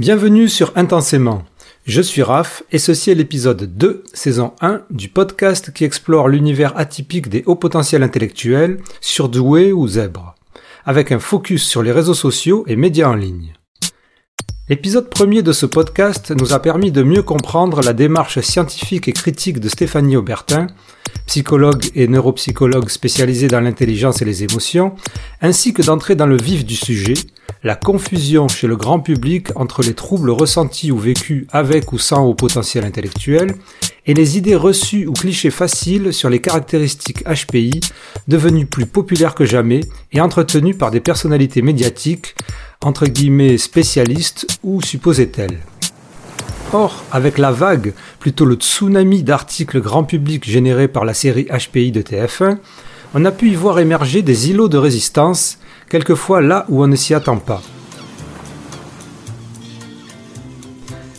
Bienvenue sur Intensément. Je suis Raph et ceci est l'épisode 2, saison 1 du podcast qui explore l'univers atypique des hauts potentiels intellectuels, surdoués ou zèbres, avec un focus sur les réseaux sociaux et médias en ligne. L'épisode premier de ce podcast nous a permis de mieux comprendre la démarche scientifique et critique de Stéphanie Aubertin, psychologue et neuropsychologue spécialisée dans l'intelligence et les émotions, ainsi que d'entrer dans le vif du sujet, la confusion chez le grand public entre les troubles ressentis ou vécus avec ou sans haut potentiel intellectuel et les idées reçues ou clichés faciles sur les caractéristiques HPI devenues plus populaires que jamais et entretenues par des personnalités médiatiques entre guillemets spécialistes ou supposait-elle. Or, avec la vague, plutôt le tsunami d'articles grand public générés par la série HPI de TF1, on a pu y voir émerger des îlots de résistance, quelquefois là où on ne s'y attend pas.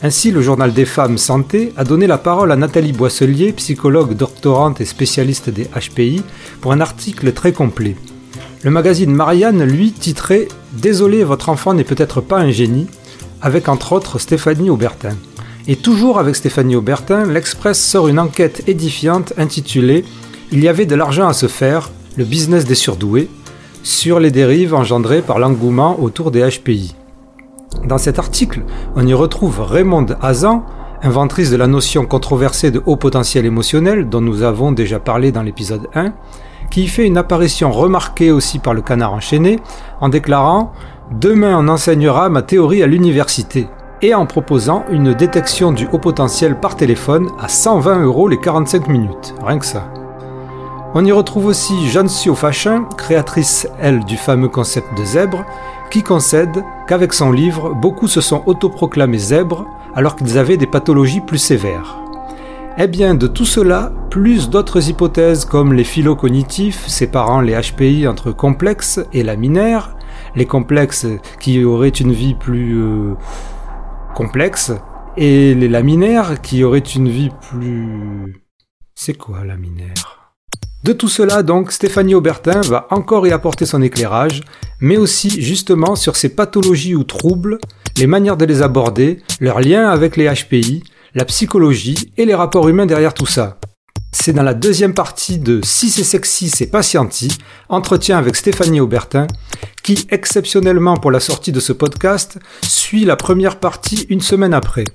Ainsi, le journal des femmes Santé a donné la parole à Nathalie Boisselier, psychologue doctorante et spécialiste des HPI, pour un article très complet. Le magazine Marianne, lui, titrait Désolé, votre enfant n'est peut-être pas un génie, avec entre autres Stéphanie Aubertin. Et toujours avec Stéphanie Aubertin, l'Express sort une enquête édifiante intitulée Il y avait de l'argent à se faire, le business des surdoués, sur les dérives engendrées par l'engouement autour des HPI. Dans cet article, on y retrouve Raymond Hazan, inventrice de la notion controversée de haut potentiel émotionnel dont nous avons déjà parlé dans l'épisode 1, qui fait une apparition remarquée aussi par le canard enchaîné en déclarant Demain on enseignera ma théorie à l'université et en proposant une détection du haut potentiel par téléphone à 120 euros les 45 minutes, rien que ça. On y retrouve aussi Jeanne Sio Fachin, créatrice, elle, du fameux concept de zèbre, qui concède qu'avec son livre, beaucoup se sont autoproclamés zèbres alors qu'ils avaient des pathologies plus sévères. Eh bien, de tout cela, plus d'autres hypothèses comme les phylocognitifs séparant les HPI entre complexes et laminaires, les complexes qui auraient une vie plus euh, complexe, et les laminaires qui auraient une vie plus... C'est quoi laminaire De tout cela donc, Stéphanie Aubertin va encore y apporter son éclairage, mais aussi justement sur ces pathologies ou troubles, les manières de les aborder, leurs liens avec les HPI, la psychologie et les rapports humains derrière tout ça. C'est dans la deuxième partie de Si c'est sexy, c'est pas entretien avec Stéphanie Aubertin, qui, exceptionnellement pour la sortie de ce podcast, suit la première partie une semaine après.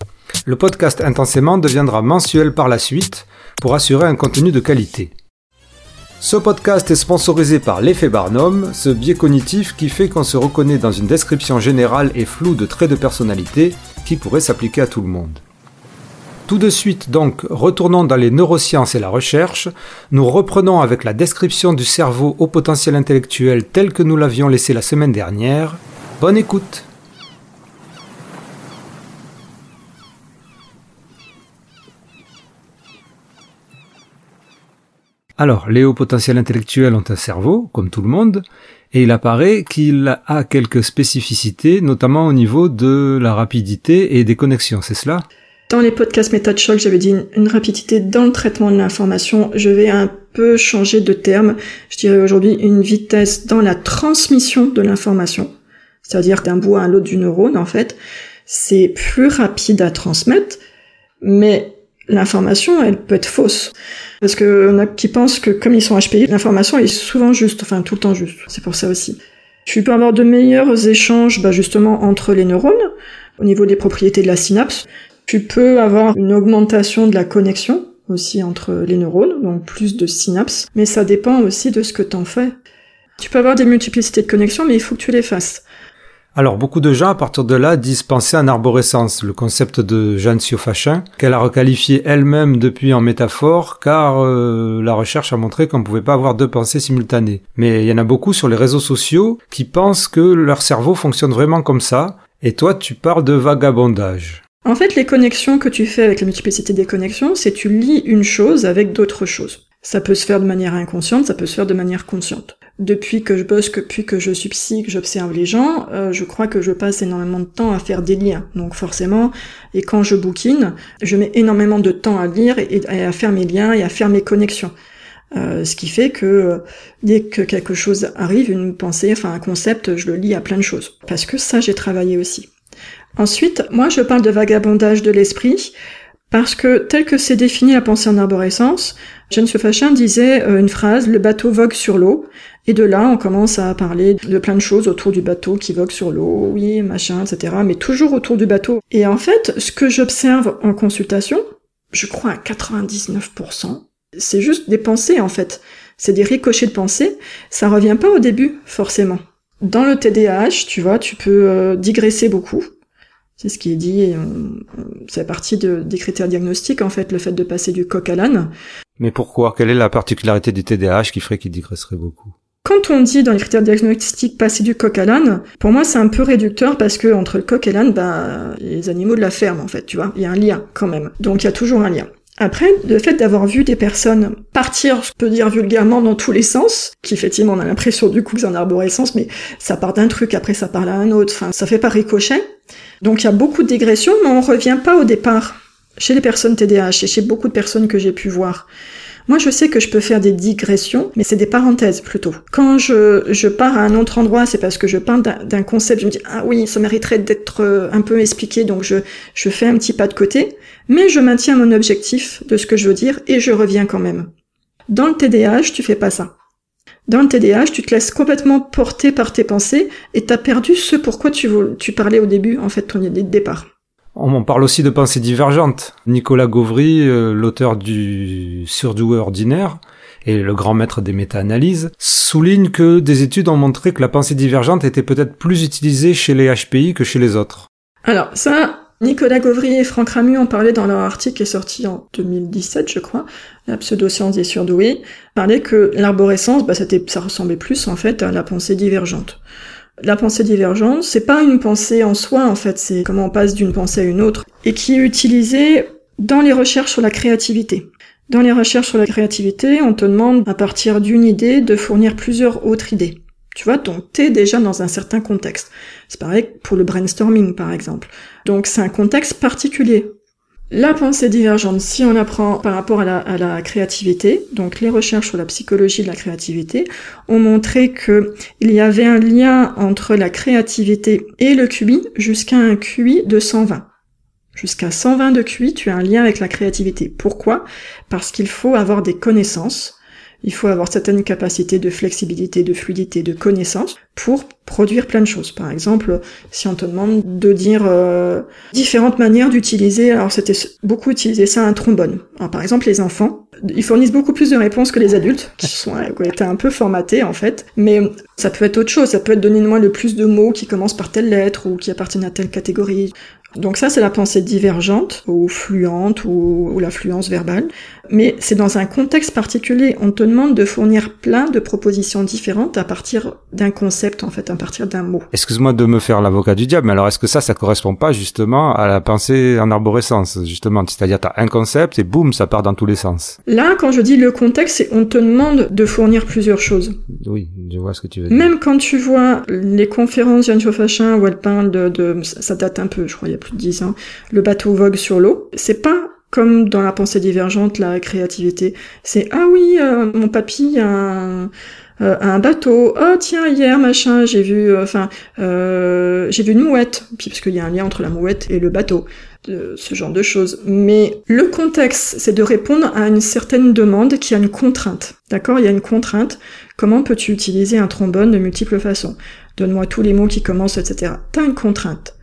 Le podcast Intensément deviendra mensuel par la suite pour assurer un contenu de qualité. Ce podcast est sponsorisé par l'effet Barnum, ce biais cognitif qui fait qu'on se reconnaît dans une description générale et floue de traits de personnalité qui pourrait s'appliquer à tout le monde. Tout de suite donc, retournons dans les neurosciences et la recherche, nous reprenons avec la description du cerveau au potentiel intellectuel tel que nous l'avions laissé la semaine dernière. Bonne écoute Alors, les hauts potentiels intellectuels ont un cerveau, comme tout le monde, et il apparaît qu'il a quelques spécificités, notamment au niveau de la rapidité et des connexions, c'est cela? Dans les podcasts méthode choc, j'avais dit une, rapidité dans le traitement de l'information. Je vais un peu changer de terme. Je dirais aujourd'hui une vitesse dans la transmission de l'information. C'est-à-dire d'un bout à l'autre du neurone, en fait. C'est plus rapide à transmettre, mais l'information, elle peut être fausse. Parce que on a qui pensent que comme ils sont HPI, l'information est souvent juste, enfin tout le temps juste. C'est pour ça aussi. Tu peux avoir de meilleurs échanges, bah, justement, entre les neurones, au niveau des propriétés de la synapse. Tu peux avoir une augmentation de la connexion aussi entre les neurones, donc plus de synapses, mais ça dépend aussi de ce que t'en fais. Tu peux avoir des multiplicités de connexions, mais il faut que tu les fasses. Alors beaucoup de gens à partir de là disent penser en arborescence, le concept de Jeanne Siofachin, qu'elle a requalifié elle-même depuis en métaphore, car euh, la recherche a montré qu'on ne pouvait pas avoir deux pensées simultanées. Mais il y en a beaucoup sur les réseaux sociaux qui pensent que leur cerveau fonctionne vraiment comme ça, et toi tu parles de vagabondage. En fait, les connexions que tu fais avec la multiplicité des connexions, c'est tu lis une chose avec d'autres choses. Ça peut se faire de manière inconsciente, ça peut se faire de manière consciente. Depuis que je bosse, depuis que je suis psy, que j'observe les gens, euh, je crois que je passe énormément de temps à faire des liens. Donc forcément, et quand je bouquine, je mets énormément de temps à lire et, à faire mes liens et à faire mes connexions. Euh, ce qui fait que euh, dès que quelque chose arrive, une pensée, enfin un concept, je le lis à plein de choses. Parce que ça, j'ai travaillé aussi. Ensuite, moi je parle de vagabondage de l'esprit parce que tel que c'est défini la pensée en arborescence, James Fachin disait une phrase, le bateau vogue sur l'eau, et de là on commence à parler de plein de choses autour du bateau qui vogue sur l'eau, oui, machin, etc., mais toujours autour du bateau. Et en fait, ce que j'observe en consultation, je crois à 99%, c'est juste des pensées en fait. C'est des ricochets de pensées, ça revient pas au début, forcément. Dans le TDAH, tu vois, tu peux euh, digresser beaucoup, c'est ce qui est dit, c'est partie de, des critères diagnostiques, en fait, le fait de passer du coq à l'âne. Mais pourquoi? Quelle est la particularité du TDAH qui ferait qu'il digresserait beaucoup? Quand on dit dans les critères diagnostiques passer du coq à l'âne, pour moi c'est un peu réducteur parce que entre le coq et l'âne, bah, les animaux de la ferme en fait, tu vois, il y a un lien quand même. Donc il y a toujours un lien. Après, le fait d'avoir vu des personnes partir, je peux dire vulgairement, dans tous les sens, qui effectivement on a l'impression du coup que c'est en arborescence, mais ça part d'un truc, après ça part à un autre, enfin ça fait pas ricochet. Donc il y a beaucoup de dégressions, mais on revient pas au départ chez les personnes TDAH et chez beaucoup de personnes que j'ai pu voir. Moi, je sais que je peux faire des digressions, mais c'est des parenthèses plutôt. Quand je, je pars à un autre endroit, c'est parce que je parle d'un concept, je me dis, ah oui, ça mériterait d'être euh, un peu expliqué, donc je, je fais un petit pas de côté, mais je maintiens mon objectif de ce que je veux dire et je reviens quand même. Dans le TDAH, tu fais pas ça. Dans le TDAH, tu te laisses complètement porter par tes pensées et t'as perdu ce pourquoi tu, tu parlais au début, en fait, ton idée de départ. On parle aussi de pensées divergentes. Nicolas Gauvry, euh, l'auteur du Surdoué ordinaire et le grand maître des méta-analyses, souligne que des études ont montré que la pensée divergente était peut-être plus utilisée chez les HPI que chez les autres. Alors ça, Nicolas Gauvry et Franck Ramu ont parlé dans leur article qui est sorti en 2017, je crois, la pseudoscience des surdoués, parlaient que l'arborescence, bah, ça ressemblait plus en fait à la pensée divergente. La pensée divergente, c'est pas une pensée en soi en fait, c'est comment on passe d'une pensée à une autre, et qui est utilisée dans les recherches sur la créativité. Dans les recherches sur la créativité, on te demande à partir d'une idée de fournir plusieurs autres idées. Tu vois, donc t'es déjà dans un certain contexte. C'est pareil pour le brainstorming, par exemple. Donc c'est un contexte particulier. La pensée divergente, si on apprend par rapport à la, créativité, donc les recherches sur la psychologie de la créativité, ont montré que il y avait un lien entre la créativité et le QI jusqu'à un QI de 120. Jusqu'à 120 de QI, tu as un lien avec la créativité. Pourquoi? Parce qu'il faut avoir des connaissances il faut avoir certaines capacités de flexibilité, de fluidité, de connaissance pour produire plein de choses. Par exemple, si on te demande de dire euh, différentes manières d'utiliser, alors c'était beaucoup utiliser ça un trombone. Par exemple, les enfants, ils fournissent beaucoup plus de réponses que les adultes, qui sont été un peu formatés en fait. Mais ça peut être autre chose. Ça peut être donner moi le plus de mots qui commencent par telle lettre ou qui appartiennent à telle catégorie. Donc ça, c'est la pensée divergente ou fluente ou, ou l'affluence verbale. Mais c'est dans un contexte particulier. On te demande de fournir plein de propositions différentes à partir d'un concept, en fait, à partir d'un mot. Excuse-moi de me faire l'avocat du diable, mais alors est-ce que ça, ça correspond pas justement à la pensée en arborescence, justement? C'est-à-dire, t'as un concept et boum, ça part dans tous les sens. Là, quand je dis le contexte, c'est on te demande de fournir plusieurs choses. Oui, je vois ce que tu veux dire. Même quand tu vois les conférences Jeanne Fachin où elle parle de, de, ça date un peu, je crois, il y a plus de dix ans, le bateau vogue sur l'eau, c'est pas comme dans la pensée divergente, la créativité. C'est ah oui, euh, mon papy a un, euh, un, bateau. Oh tiens, hier machin, j'ai vu, euh, enfin, j'ai vu une mouette. Puis parce qu'il y a un lien entre la mouette et le bateau, ce genre de choses. Mais le contexte, c'est de répondre à une certaine demande qui a une contrainte. D'accord? Il y a une contrainte. Comment peux-tu utiliser un trombone de multiples façons? Donne-moi tous les mots qui commencent, etc. T'as une contrainte.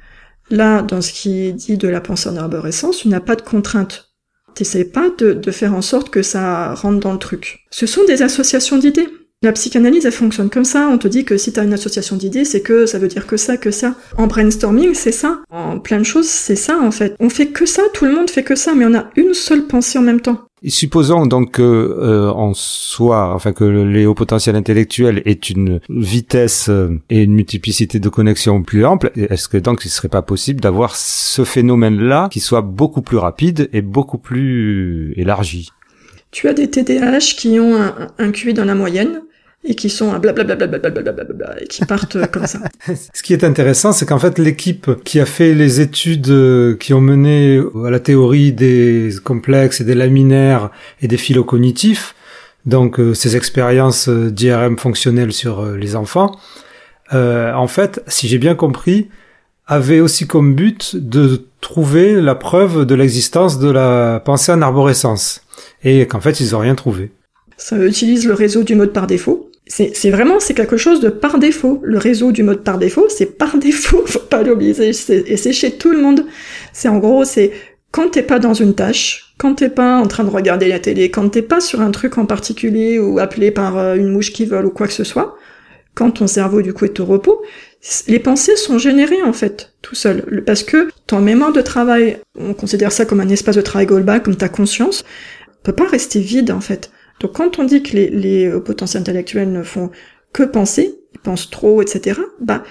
Là, dans ce qui est dit de la pensée en arborescence, tu n'as pas de contrainte. T'essayes pas de, de faire en sorte que ça rentre dans le truc. Ce sont des associations d'idées. La psychanalyse, elle fonctionne comme ça. On te dit que si tu as une association d'idées, c'est que ça veut dire que ça, que ça. En brainstorming, c'est ça. En plein de choses, c'est ça, en fait. On fait que ça, tout le monde fait que ça, mais on a une seule pensée en même temps. Supposons donc que euh, on soit, enfin que le haut potentiel intellectuel est une vitesse euh, et une multiplicité de connexions plus ample. Est-ce que donc il serait pas possible d'avoir ce phénomène-là qui soit beaucoup plus rapide et beaucoup plus élargi? Tu as des TDAH qui ont un, un QI dans la moyenne et qui sont blablabla et qui partent comme ça. Ce qui est intéressant, c'est qu'en fait l'équipe qui a fait les études qui ont mené à la théorie des complexes et des laminaires et des phylocognitifs, donc ces expériences d'IRM fonctionnelles sur les enfants, euh, en fait, si j'ai bien compris, avait aussi comme but de trouver la preuve de l'existence de la pensée en arborescence. Et qu'en fait, ils ont rien trouvé. Ça utilise le réseau du mode par défaut. C'est vraiment, c'est quelque chose de par défaut. Le réseau du mode par défaut, c'est par défaut, faut pas l'oublier. Et c'est chez tout le monde. C'est en gros, c'est quand t'es pas dans une tâche, quand t'es pas en train de regarder la télé, quand t'es pas sur un truc en particulier ou appelé par euh, une mouche qui vole ou quoi que ce soit, quand ton cerveau du coup est au repos, les pensées sont générées en fait tout seul. Parce que ton mémoire de travail, on considère ça comme un espace de travail global, comme ta conscience, peut pas rester vide en fait. Donc quand on dit que les, les potentiels intellectuels ne font que penser, ils pensent trop, etc., bah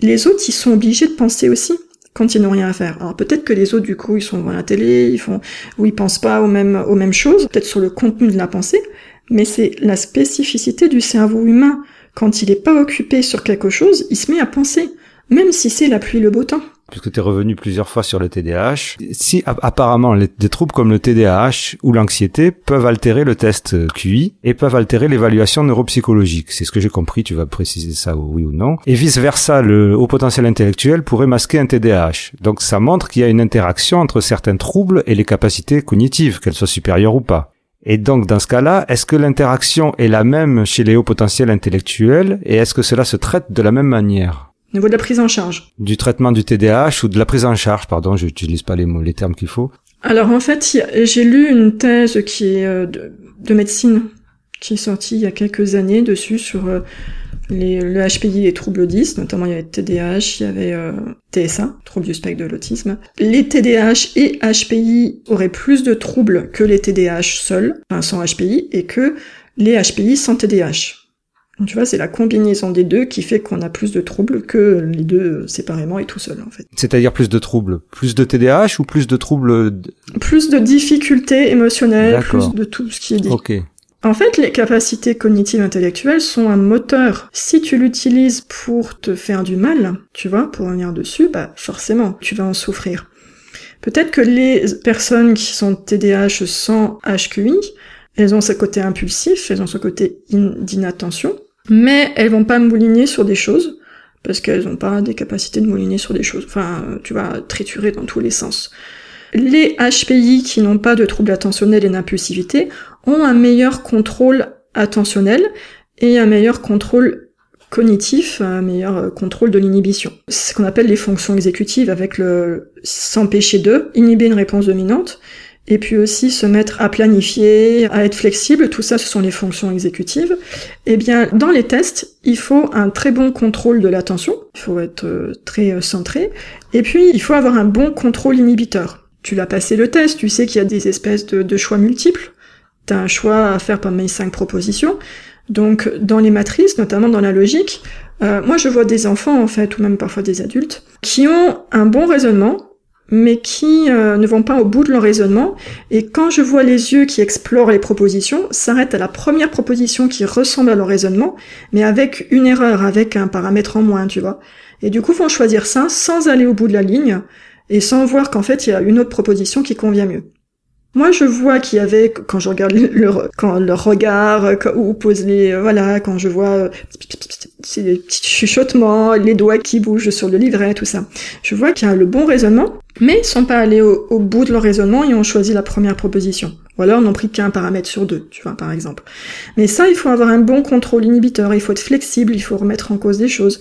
les autres ils sont obligés de penser aussi quand ils n'ont rien à faire. Alors peut-être que les autres du coup ils sont devant la télé, ils font ou ils pensent pas aux mêmes aux mêmes choses, peut-être sur le contenu de la pensée, mais c'est la spécificité du cerveau humain. Quand il n'est pas occupé sur quelque chose, il se met à penser, même si c'est la pluie le beau temps puisque tu es revenu plusieurs fois sur le TDAH, si apparemment des troubles comme le TDAH ou l'anxiété peuvent altérer le test QI et peuvent altérer l'évaluation neuropsychologique. C'est ce que j'ai compris, tu vas préciser ça oui ou non. Et vice-versa, le haut potentiel intellectuel pourrait masquer un TDAH. Donc ça montre qu'il y a une interaction entre certains troubles et les capacités cognitives, qu'elles soient supérieures ou pas. Et donc, dans ce cas-là, est-ce que l'interaction est la même chez les hauts potentiels intellectuels et est-ce que cela se traite de la même manière? Au niveau de la prise en charge. Du traitement du TDAH ou de la prise en charge, pardon, je n'utilise pas les mots, les termes qu'il faut. Alors en fait, j'ai lu une thèse qui est euh, de, médecine qui est sortie il y a quelques années dessus sur euh, les, le HPI et troubles 10, notamment il y avait TDAH, il y avait euh, TSA, trouble du spectre de l'autisme. Les TDAH et HPI auraient plus de troubles que les TDAH seuls, enfin sans HPI, et que les HPI sans TDAH. Tu vois, c'est la combinaison des deux qui fait qu'on a plus de troubles que les deux séparément et tout seul, en fait. C'est-à-dire plus de troubles Plus de TDAH ou plus de troubles Plus de difficultés émotionnelles, plus de tout ce qui est dit. Ok. En fait, les capacités cognitives intellectuelles sont un moteur. Si tu l'utilises pour te faire du mal, tu vois, pour venir dessus, bah forcément, tu vas en souffrir. Peut-être que les personnes qui sont TDAH sans HQI, elles ont ce côté impulsif, elles ont ce côté d'inattention, mais elles vont pas mouliner sur des choses parce qu'elles n'ont pas des capacités de mouliner sur des choses. Enfin, tu vas triturer dans tous les sens. Les HPI qui n'ont pas de troubles attentionnels et d'impulsivité ont un meilleur contrôle attentionnel et un meilleur contrôle cognitif, un meilleur contrôle de l'inhibition. C'est ce qu'on appelle les fonctions exécutives avec le s'empêcher de, inhiber une réponse dominante, et puis aussi se mettre à planifier, à être flexible, tout ça ce sont les fonctions exécutives. Eh bien, dans les tests, il faut un très bon contrôle de l'attention, il faut être euh, très euh, centré, et puis il faut avoir un bon contrôle inhibiteur. Tu l'as passé le test, tu sais qu'il y a des espèces de, choix multiples, tu as un choix à faire parmi cinq propositions, donc dans les matrices, notamment dans la logique, euh, moi je vois des enfants en fait, ou même parfois des adultes, qui ont un bon raisonnement, mais qui euh, ne vont pas au bout de leur raisonnement. Et quand je vois les yeux qui explorent les propositions, s'arrêtent à la première proposition qui ressemble à leur raisonnement, mais avec une erreur, avec un paramètre en moins, tu vois. Et du coup, vont choisir ça sans aller au bout de la ligne et sans voir qu'en fait, il y a une autre proposition qui convient mieux. Moi, je vois qu'il y avait, quand je regarde leur, quand leur regard, ou pose les, voilà, quand je vois euh, ces petits chuchotements, les doigts qui bougent sur le livret, tout ça. Je vois qu'il y a le bon raisonnement, mais sont pas allés au, bout de leur raisonnement et ont choisi la première proposition. Ou alors n'ont pris qu'un paramètre sur deux, tu vois, par exemple. Mais ça, il faut avoir un bon contrôle inhibiteur, il faut être flexible, il faut remettre en cause des choses.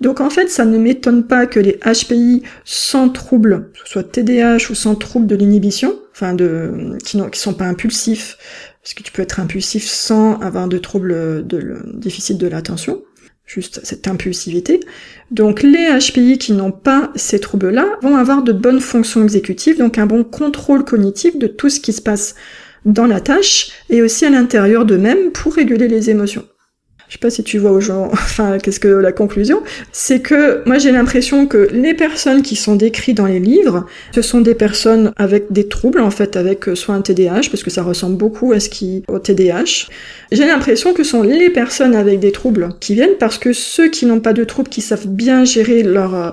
Donc en fait, ça ne m'étonne pas que les HPI sans trouble, que ce soit TDAH ou sans trouble de l'inhibition, enfin de qui, qui sont pas impulsifs, parce que tu peux être impulsif sans avoir de trouble de, déficit de l'attention, juste cette impulsivité. Donc les HPI qui n'ont pas ces troubles-là vont avoir de bonnes fonctions exécutives, donc un bon contrôle cognitif de tout ce qui se passe dans la tâche et aussi à l'intérieur d'eux-mêmes pour réguler les émotions je sais pas si tu vois aux enfin, qu'est-ce que la conclusion, c'est que moi j'ai l'impression que les personnes qui sont décrites dans les livres, ce sont des personnes avec des troubles, en fait, avec euh, soit un TDAH, parce que ça ressemble beaucoup à ce qui, au TDAH. J'ai l'impression que ce sont les personnes avec des troubles qui viennent parce que ceux qui n'ont pas de troubles, qui savent bien gérer leur, euh,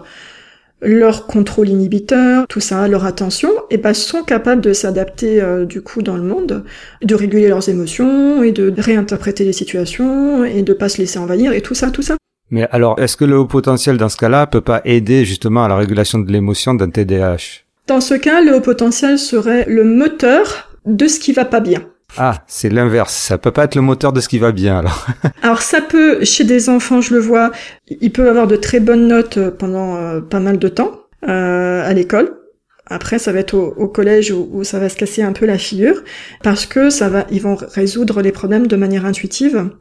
leur contrôle inhibiteur, tout ça, leur attention, et ben sont capables de s'adapter euh, du coup dans le monde, de réguler leurs émotions et de réinterpréter les situations et de pas se laisser envahir et tout ça, tout ça. Mais alors, est-ce que le haut potentiel dans ce cas-là peut pas aider justement à la régulation de l'émotion d'un TDAH Dans ce cas, le haut potentiel serait le moteur de ce qui va pas bien. Ah, c'est l'inverse. Ça peut pas être le moteur de ce qui va bien, alors. alors ça peut, chez des enfants, je le vois, ils peuvent avoir de très bonnes notes euh, pendant euh, pas mal de temps euh, à l'école. Après, ça va être au, collège où, où, ça va se casser un peu la figure, parce que ça va, ils vont résoudre les problèmes de manière intuitive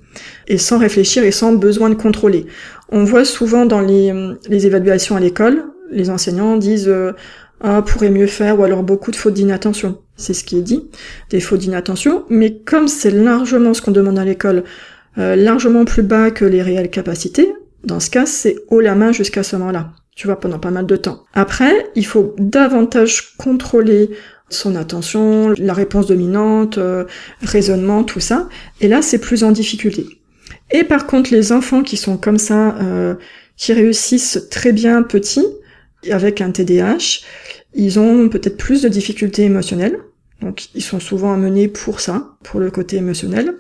et sans réfléchir et sans besoin de contrôler. On voit souvent dans les, les évaluations à l'école, les enseignants disent euh, ah pourrait mieux faire ou alors beaucoup de fautes d'inattention. C'est ce qui est dit, des fautes d'inattention. Mais comme c'est largement ce qu'on demande à l'école, euh, largement plus bas que les réelles capacités, dans ce cas, c'est haut la main jusqu'à ce moment-là tu vois, pendant pas mal de temps. Après, il faut davantage contrôler son attention, la réponse dominante, euh, raisonnement, tout ça. Et là, c'est plus en difficulté. Et par contre, les enfants qui sont comme ça, euh, qui réussissent très bien petits, avec un TDAH, ils ont peut-être plus de difficultés émotionnelles. Donc, ils sont souvent amenés pour ça, pour le côté émotionnel.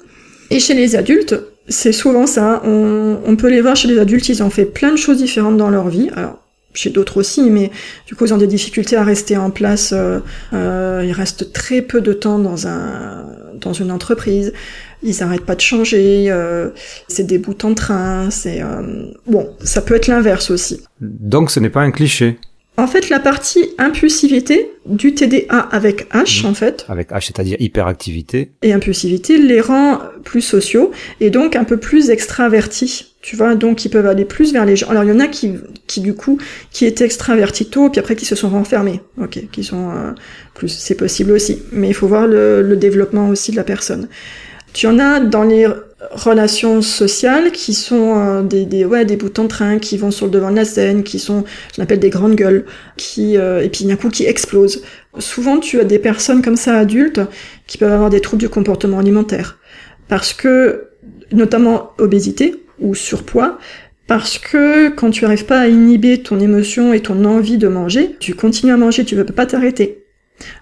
Et chez les adultes, c'est souvent ça. On, on, peut les voir chez les adultes, ils ont fait plein de choses différentes dans leur vie. Alors, chez d'autres aussi, mais du coup ils ont des difficultés à rester en place. Euh, euh, ils restent très peu de temps dans un dans une entreprise. Ils n'arrêtent pas de changer. Euh, c'est des bouts en train. C'est euh, bon, ça peut être l'inverse aussi. Donc ce n'est pas un cliché. En fait, la partie impulsivité du TDA avec H, mmh. en fait. Avec H, c'est-à-dire hyperactivité. Et impulsivité les rend plus sociaux et donc un peu plus extravertis. Tu vois, donc ils peuvent aller plus vers les gens. Alors il y en a qui, qui du coup, qui étaient extravertis tôt, puis après qui se sont renfermés. Ok, qui sont euh, plus, c'est possible aussi. Mais il faut voir le, le développement aussi de la personne. Tu en as dans les relations sociales qui sont euh, des, des, ouais, des bouts en train, qui vont sur le devant de la scène, qui sont, je l'appelle des grandes gueules, qui, euh, et puis d'un coup qui explosent. Souvent, tu as des personnes comme ça adultes qui peuvent avoir des troubles du comportement alimentaire. Parce que, notamment obésité ou surpoids, parce que quand tu n'arrives pas à inhiber ton émotion et ton envie de manger, tu continues à manger, tu ne peux pas t'arrêter.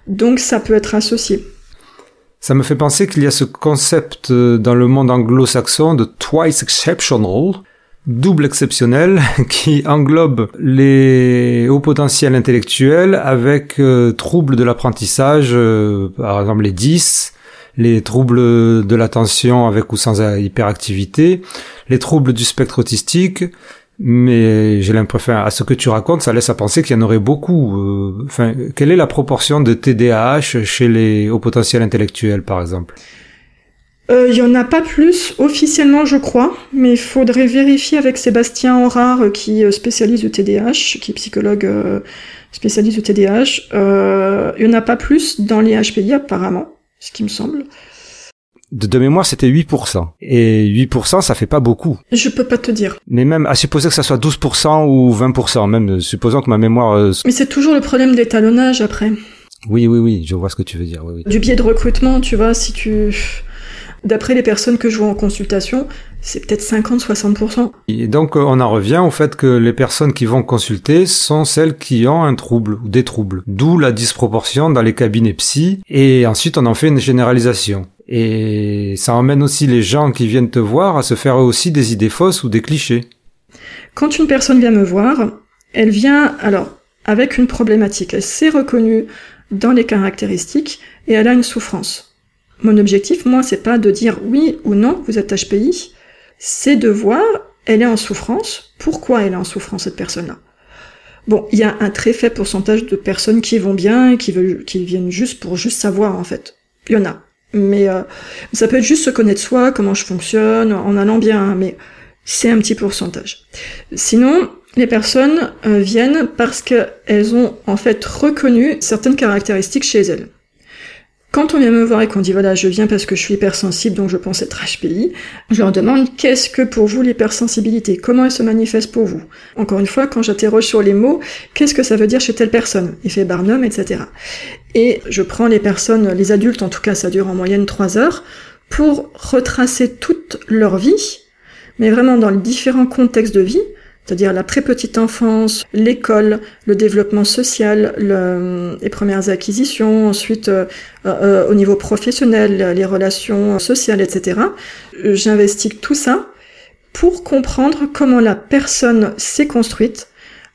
Donc ça peut être associé. Ça me fait penser qu'il y a ce concept euh, dans le monde anglo-saxon de twice exceptional, double exceptionnel, qui englobe les hauts potentiels intellectuels avec euh, troubles de l'apprentissage, euh, par exemple les 10, les troubles de l'attention avec ou sans hyperactivité, les troubles du spectre autistique, mais j'ai l'impression, à ce que tu racontes, ça laisse à penser qu'il y en aurait beaucoup. Euh, enfin, quelle est la proportion de TDAH chez les hauts potentiels intellectuels, par exemple? Euh, il y en a pas plus officiellement, je crois, mais il faudrait vérifier avec Sébastien Horard, qui spécialise le TDAH, qui est psychologue spécialiste du TDAH. Euh, il y en a pas plus dans les HPI apparemment, ce qui me semble de, mémoire, c'était 8%. Et 8%, ça fait pas beaucoup. Je peux pas te dire. Mais même, à supposer que ça soit 12% ou 20%, même, supposons que ma mémoire... Euh, Mais c'est toujours le problème d'étalonnage, après. Oui, oui, oui, je vois ce que tu veux dire, oui, oui. Du biais de recrutement, tu vois, si tu... D'après les personnes que je vois en consultation, c'est peut-être 50-60%. Et donc on en revient au fait que les personnes qui vont consulter sont celles qui ont un trouble ou des troubles. D'où la disproportion dans les cabinets psy. Et ensuite on en fait une généralisation. Et ça emmène aussi les gens qui viennent te voir à se faire aussi des idées fausses ou des clichés. Quand une personne vient me voir, elle vient alors avec une problématique. Elle s'est reconnue dans les caractéristiques et elle a une souffrance. Mon objectif, moi, c'est pas de dire oui ou non, vous êtes HPI, c'est de voir, elle est en souffrance, pourquoi elle est en souffrance, cette personne-là? Bon, il y a un très faible pourcentage de personnes qui vont bien et qui viennent juste pour juste savoir, en fait. Il y en a. Mais euh, ça peut être juste se connaître soi, comment je fonctionne, en allant bien, hein, mais c'est un petit pourcentage. Sinon, les personnes euh, viennent parce qu'elles ont en fait reconnu certaines caractéristiques chez elles. Quand on vient me voir et qu'on dit voilà, je viens parce que je suis hypersensible, donc je pense être HPI, je leur demande qu'est-ce que pour vous l'hypersensibilité? Comment elle se manifeste pour vous? Encore une fois, quand j'interroge sur les mots, qu'est-ce que ça veut dire chez telle personne? Effet Barnum, etc. Et je prends les personnes, les adultes en tout cas, ça dure en moyenne trois heures, pour retracer toute leur vie, mais vraiment dans les différents contextes de vie, c'est-à-dire la très petite enfance, l'école, le développement social, les premières acquisitions, ensuite euh, euh, au niveau professionnel, les relations sociales, etc. J'investis tout ça pour comprendre comment la personne s'est construite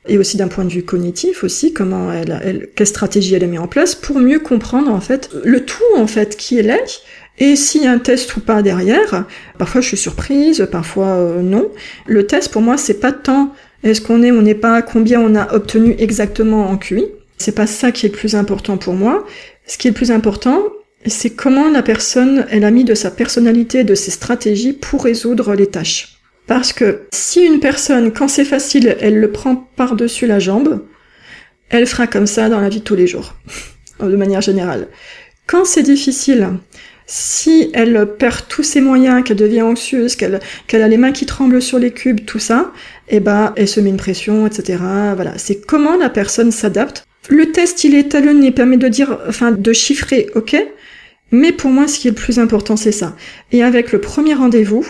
et aussi d'un point de vue cognitif aussi, comment elle, elle, quelle stratégie elle a mis en place pour mieux comprendre en fait le tout en fait qui elle est et s'il y a un test ou pas derrière. Parfois je suis surprise, parfois euh, non. Le test pour moi c'est pas tant est-ce qu'on est ou n'est pas, combien on a obtenu exactement en QI. C'est pas ça qui est le plus important pour moi. Ce qui est le plus important, c'est comment la personne elle a mis de sa personnalité, de ses stratégies pour résoudre les tâches. Parce que si une personne, quand c'est facile, elle le prend par-dessus la jambe, elle fera comme ça dans la vie de tous les jours, de manière générale. Quand c'est difficile, si elle perd tous ses moyens, qu'elle devient anxieuse, qu'elle a les mains qui tremblent sur les cubes, tout ça, eh ben, elle se met une pression, etc. Voilà, c'est comment la personne s'adapte. Le test, il est talonné, permet de dire, enfin, de chiffrer, ok. Mais pour moi, ce qui est le plus important, c'est ça. Et avec le premier rendez-vous,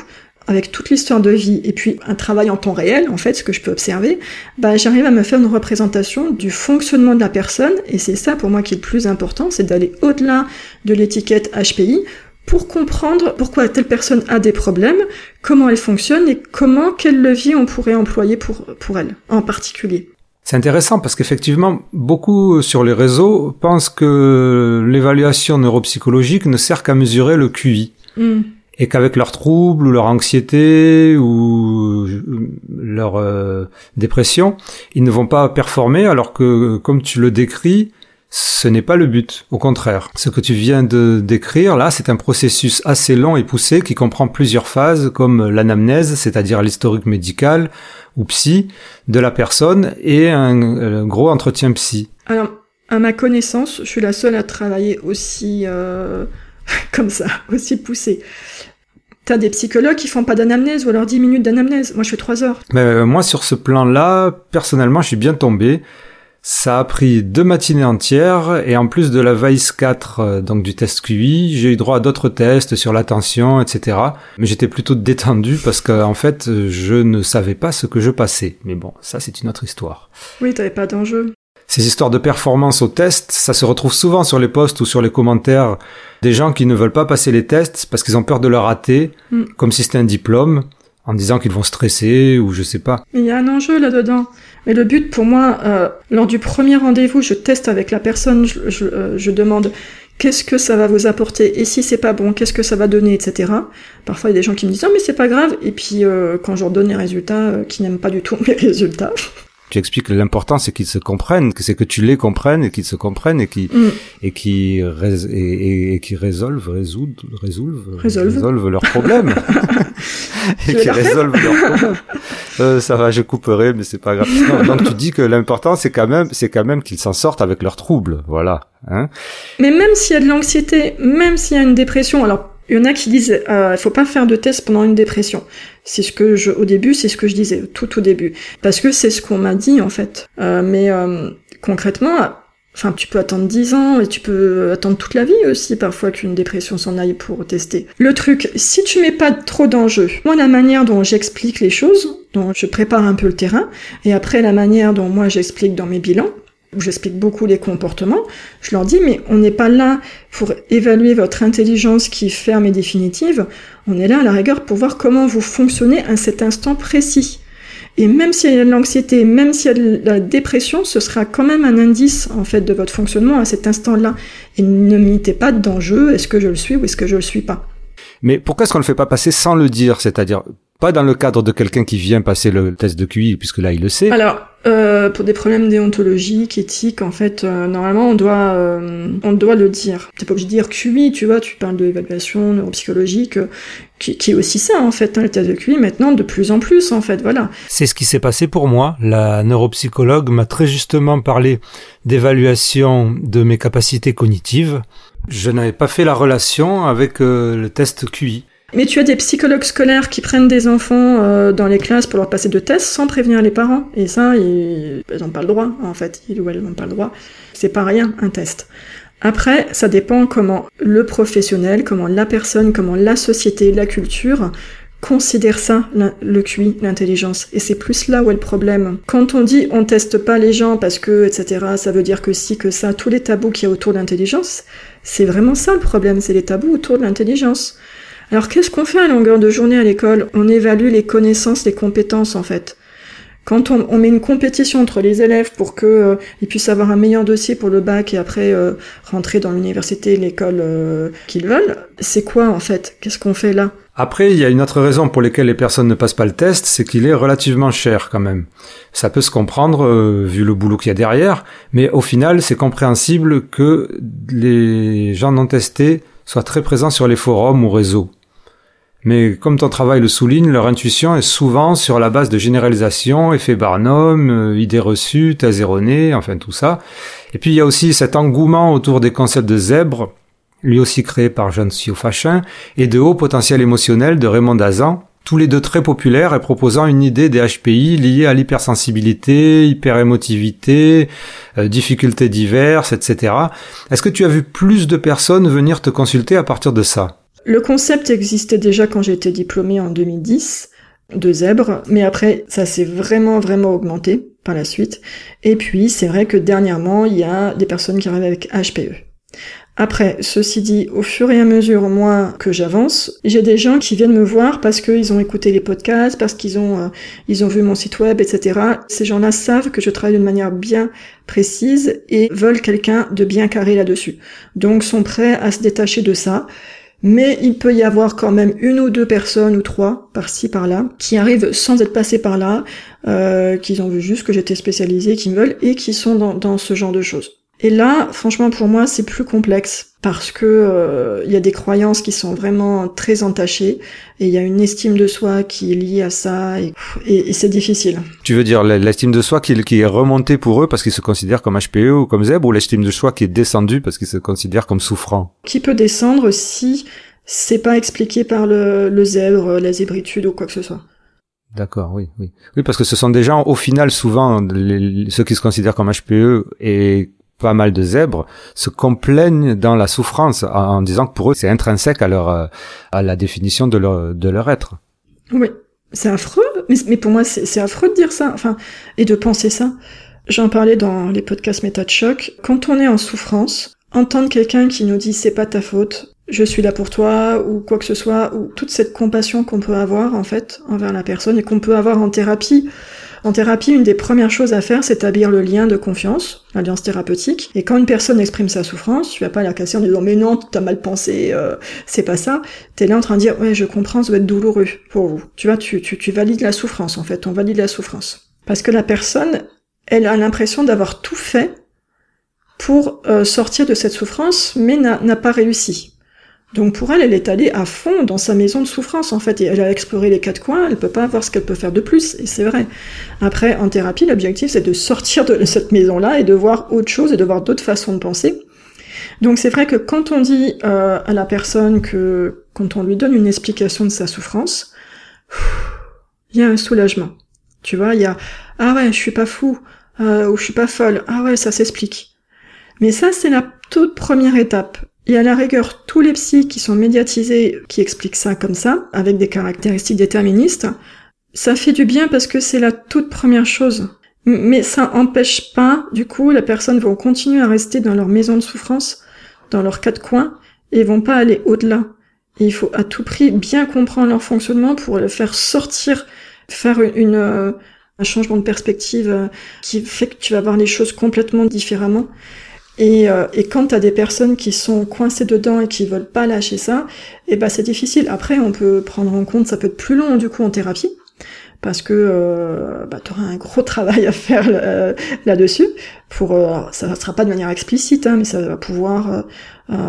avec toute l'histoire de vie et puis un travail en temps réel, en fait, ce que je peux observer, bah, j'arrive à me faire une représentation du fonctionnement de la personne et c'est ça pour moi qui est le plus important, c'est d'aller au-delà de l'étiquette HPI pour comprendre pourquoi telle personne a des problèmes, comment elle fonctionne et comment, quel levier on pourrait employer pour, pour elle, en particulier. C'est intéressant parce qu'effectivement, beaucoup sur les réseaux pensent que l'évaluation neuropsychologique ne sert qu'à mesurer le QI. Hmm et qu'avec leurs troubles ou leur anxiété ou leur euh, dépression, ils ne vont pas performer alors que, comme tu le décris, ce n'est pas le but. Au contraire, ce que tu viens de décrire là, c'est un processus assez long et poussé qui comprend plusieurs phases comme l'anamnèse, c'est-à-dire l'historique médical ou psy de la personne et un, gros entretien psy. Alors, à ma connaissance, je suis la seule à travailler aussi euh, comme ça, aussi poussé. T'as des psychologues qui font pas d'anamnèse ou alors 10 minutes d'anamnèse. Moi, je fais 3 heures. Mais euh, moi, sur ce plan-là, personnellement, je suis bien tombé. Ça a pris deux matinées entières et en plus de la VICE 4, euh, donc du test QI, j'ai eu droit à d'autres tests sur l'attention, etc. Mais j'étais plutôt détendu parce qu'en en fait, je ne savais pas ce que je passais. Mais bon, ça c'est une autre histoire. Oui, t'avais pas d'enjeu ces histoires de performance au test, ça se retrouve souvent sur les posts ou sur les commentaires des gens qui ne veulent pas passer les tests parce qu'ils ont peur de le rater, mm. comme si c'était un diplôme, en disant qu'ils vont stresser ou je sais pas. Il y a un enjeu là-dedans. Mais le but pour moi, euh, lors du premier rendez-vous, je teste avec la personne, je, je, euh, je demande qu'est-ce que ça va vous apporter et si c'est pas bon, qu'est-ce que ça va donner, etc. Parfois il y a des gens qui me disent non mais c'est pas grave et puis euh, quand je leur donne les résultats, euh, qui n'aiment pas du tout mes résultats, tu expliques l'important c'est qu'ils se comprennent, que c'est que tu les comprennes et qu'ils se comprennent et qui mm. et qui et, et, qui résolvent résoudent résolvent résolvent, leurs problèmes et qui résolvent leurs problèmes. Euh, ça va, je couperai, mais c'est pas grave. donc tu dis que l'important c'est quand même c'est quand même qu'ils s'en sortent avec leurs troubles, voilà. Hein mais même s'il y a de l'anxiété, même s'il y a une dépression, alors il y en a qui disent euh, il faut pas faire de test pendant une dépression. C'est ce que je au début, c'est ce que je disais tout au début parce que c'est ce qu'on m'a dit en fait. Euh, mais euh, concrètement, enfin tu peux attendre 10 ans et tu peux attendre toute la vie aussi parfois qu'une dépression s'en aille pour tester. Le truc, si tu mets pas trop d'enjeux, moi la manière dont j'explique les choses, dont je prépare un peu le terrain et après la manière dont moi j'explique dans mes bilans, j'explique beaucoup les comportements, je leur dis mais on n'est pas là pour évaluer votre intelligence qui est ferme et définitive, on est là à la rigueur pour voir comment vous fonctionnez à cet instant précis. Et même s'il y a de l'anxiété, même s'il y a de la dépression, ce sera quand même un indice en fait de votre fonctionnement à cet instant-là. Et ne mettez pas d'enjeu, est-ce que je le suis ou est-ce que je le suis pas. Mais pourquoi est-ce qu'on ne le fait pas passer sans le dire? C'est-à-dire pas dans le cadre de quelqu'un qui vient passer le test de QI, puisque là il le sait. Alors, euh, pour des problèmes déontologiques, éthiques, en fait, euh, normalement on doit, euh, on doit le dire. T'es pas obligé de dire QI, tu vois, tu parles de l'évaluation neuropsychologique, euh, qui, qui, est aussi ça en fait, hein, le test de QI maintenant de plus en plus en fait, voilà. C'est ce qui s'est passé pour moi. La neuropsychologue m'a très justement parlé d'évaluation de mes capacités cognitives. Je n'avais pas fait la relation avec le test QI. Mais tu as des psychologues scolaires qui prennent des enfants euh, dans les classes pour leur passer de tests sans prévenir les parents. Et ça, ils n'ont pas le droit, en fait. Ils ou elles n'ont pas le droit. C'est pas rien, un test. Après, ça dépend comment le professionnel, comment la personne, comment la société, la culture considère ça, le QI, l'intelligence. Et c'est plus là où est le problème. Quand on dit on teste pas les gens parce que, etc., ça veut dire que si, que ça, tous les tabous qu'il y a autour de l'intelligence, c'est vraiment ça le problème, c'est les tabous autour de l'intelligence. Alors qu'est-ce qu'on fait à longueur de journée à l'école? On évalue les connaissances, les compétences en fait. Quand on, met une compétition entre les élèves pour qu'ils euh, puissent avoir un meilleur dossier pour le bac et après euh, rentrer dans l'université, l'école euh, qu'ils veulent, c'est quoi en fait? Qu'est-ce qu'on fait là? Après, il y a une autre raison pour laquelle les personnes ne passent pas le test, c'est qu'il est relativement cher quand même. Ça peut se comprendre vu le boulot qu'il y a derrière, mais au final, c'est compréhensible que les gens non testés soient très présents sur les forums ou réseaux. Mais comme ton travail le souligne, leur intuition est souvent sur la base de généralisation, effet Barnum, euh, idées reçues, thèses erronées, enfin tout ça. Et puis il y a aussi cet engouement autour des concepts de zèbre, lui aussi créé par Jean Fachin, et de haut potentiel émotionnel de Raymond Dazan, tous les deux très populaires et proposant une idée des HPI liée à l'hypersensibilité, hyperémotivité, euh, difficultés diverses, etc. Est-ce que tu as vu plus de personnes venir te consulter à partir de ça? Le concept existait déjà quand été diplômée en 2010 de zèbre, mais après ça s'est vraiment vraiment augmenté par la suite. Et puis c'est vrai que dernièrement il y a des personnes qui arrivent avec HPE. Après, ceci dit, au fur et à mesure, moi, que j'avance, j'ai des gens qui viennent me voir parce qu'ils ont écouté les podcasts, parce qu'ils ont, euh, ils ont vu mon site web, etc. Ces gens-là savent que je travaille d'une manière bien précise et veulent quelqu'un de bien carré là-dessus. Donc, sont prêts à se détacher de ça mais il peut y avoir quand même une ou deux personnes ou trois par-ci par-là qui arrivent sans être passées par là, euh, qui ont vu juste que j'étais spécialisée, qui me veulent et qui sont dans, dans ce genre de choses. Et là, franchement, pour moi, c'est plus complexe parce que euh, il y a des croyances qui sont vraiment très entachées et il y a une estime de soi qui est liée à ça et, et, c'est difficile. Tu veux dire l'estime de soi qui, qui, est remontée pour eux parce qu'ils se considèrent comme HPE ou comme zèbre ou l'estime de soi qui est descendue parce qu'ils se considèrent comme souffrant Qui peut descendre si c'est pas expliqué par le, le zèbre, la zébritude ou quoi que ce soit. D'accord, oui, oui. Oui, parce que ce sont des gens, au final, souvent, ceux qui se considèrent comme HPE et pas mal de zèbres se complaignent dans la souffrance en, disant que pour eux c'est intrinsèque à leur euh, à la définition de leur de leur être. Oui, c'est affreux, mais, pour moi c'est affreux de dire ça, enfin et de penser ça. J'en parlais dans les podcasts méthode choc. Quand on est en souffrance, entendre quelqu'un qui nous dit c'est pas ta faute, je suis là pour toi ou quoi que ce soit, ou toute cette compassion qu'on peut avoir en fait envers la personne et qu'on peut avoir en thérapie en thérapie, une des premières choses à faire, c'est établir le lien de confiance, l'alliance thérapeutique. Et quand une personne exprime sa souffrance, tu vas pas la casser en disant mais non, t'as mal pensé, euh, c'est pas ça. T'es là en train de dire ouais, je comprends, ça doit être douloureux pour vous. Tu vois, tu, tu, valides la souffrance en fait, on valide la souffrance. Parce que la personne, elle a l'impression d'avoir tout fait pour euh, sortir de cette souffrance, mais n'a pas réussi. Donc pour elle, elle est allée à fond dans sa maison de souffrance en fait, et elle a exploré les quatre coins, elle peut pas voir ce qu'elle peut faire de plus, et c'est vrai. Après, en thérapie, l'objectif c'est de sortir de cette maison-là et de voir autre chose et de voir d'autres façons de penser. Donc c'est vrai que quand on dit euh, à la personne que, quand on lui donne une explication de sa souffrance, il y a un soulagement. Tu vois, il y a ah ouais, je suis pas fou, euh, ou je suis pas folle, ah ouais, ça s'explique. Mais ça c'est la toute première étape. Y a la rigueur tous les psys qui sont médiatisés qui expliquent ça comme ça, avec des caractéristiques déterministes. Ça fait du bien parce que c'est la toute première chose. Mais ça empêche pas, du coup, la personne vont continuer à rester dans leur maison de souffrance, dans leurs quatre coins, et vont pas aller au-delà. il faut à tout prix bien comprendre leur fonctionnement pour le faire sortir, faire euh, un changement de perspective euh, qui fait que tu vas voir les choses complètement différemment. Et, euh, et quand t'as des personnes qui sont coincées dedans et qui veulent pas lâcher ça, et eh ben c'est difficile. Après, on peut prendre en compte, ça peut être plus long du coup en thérapie, parce que euh, bah, tu auras un gros travail à faire euh, là-dessus. Pour, euh, ça ne sera pas de manière explicite, hein, mais ça va pouvoir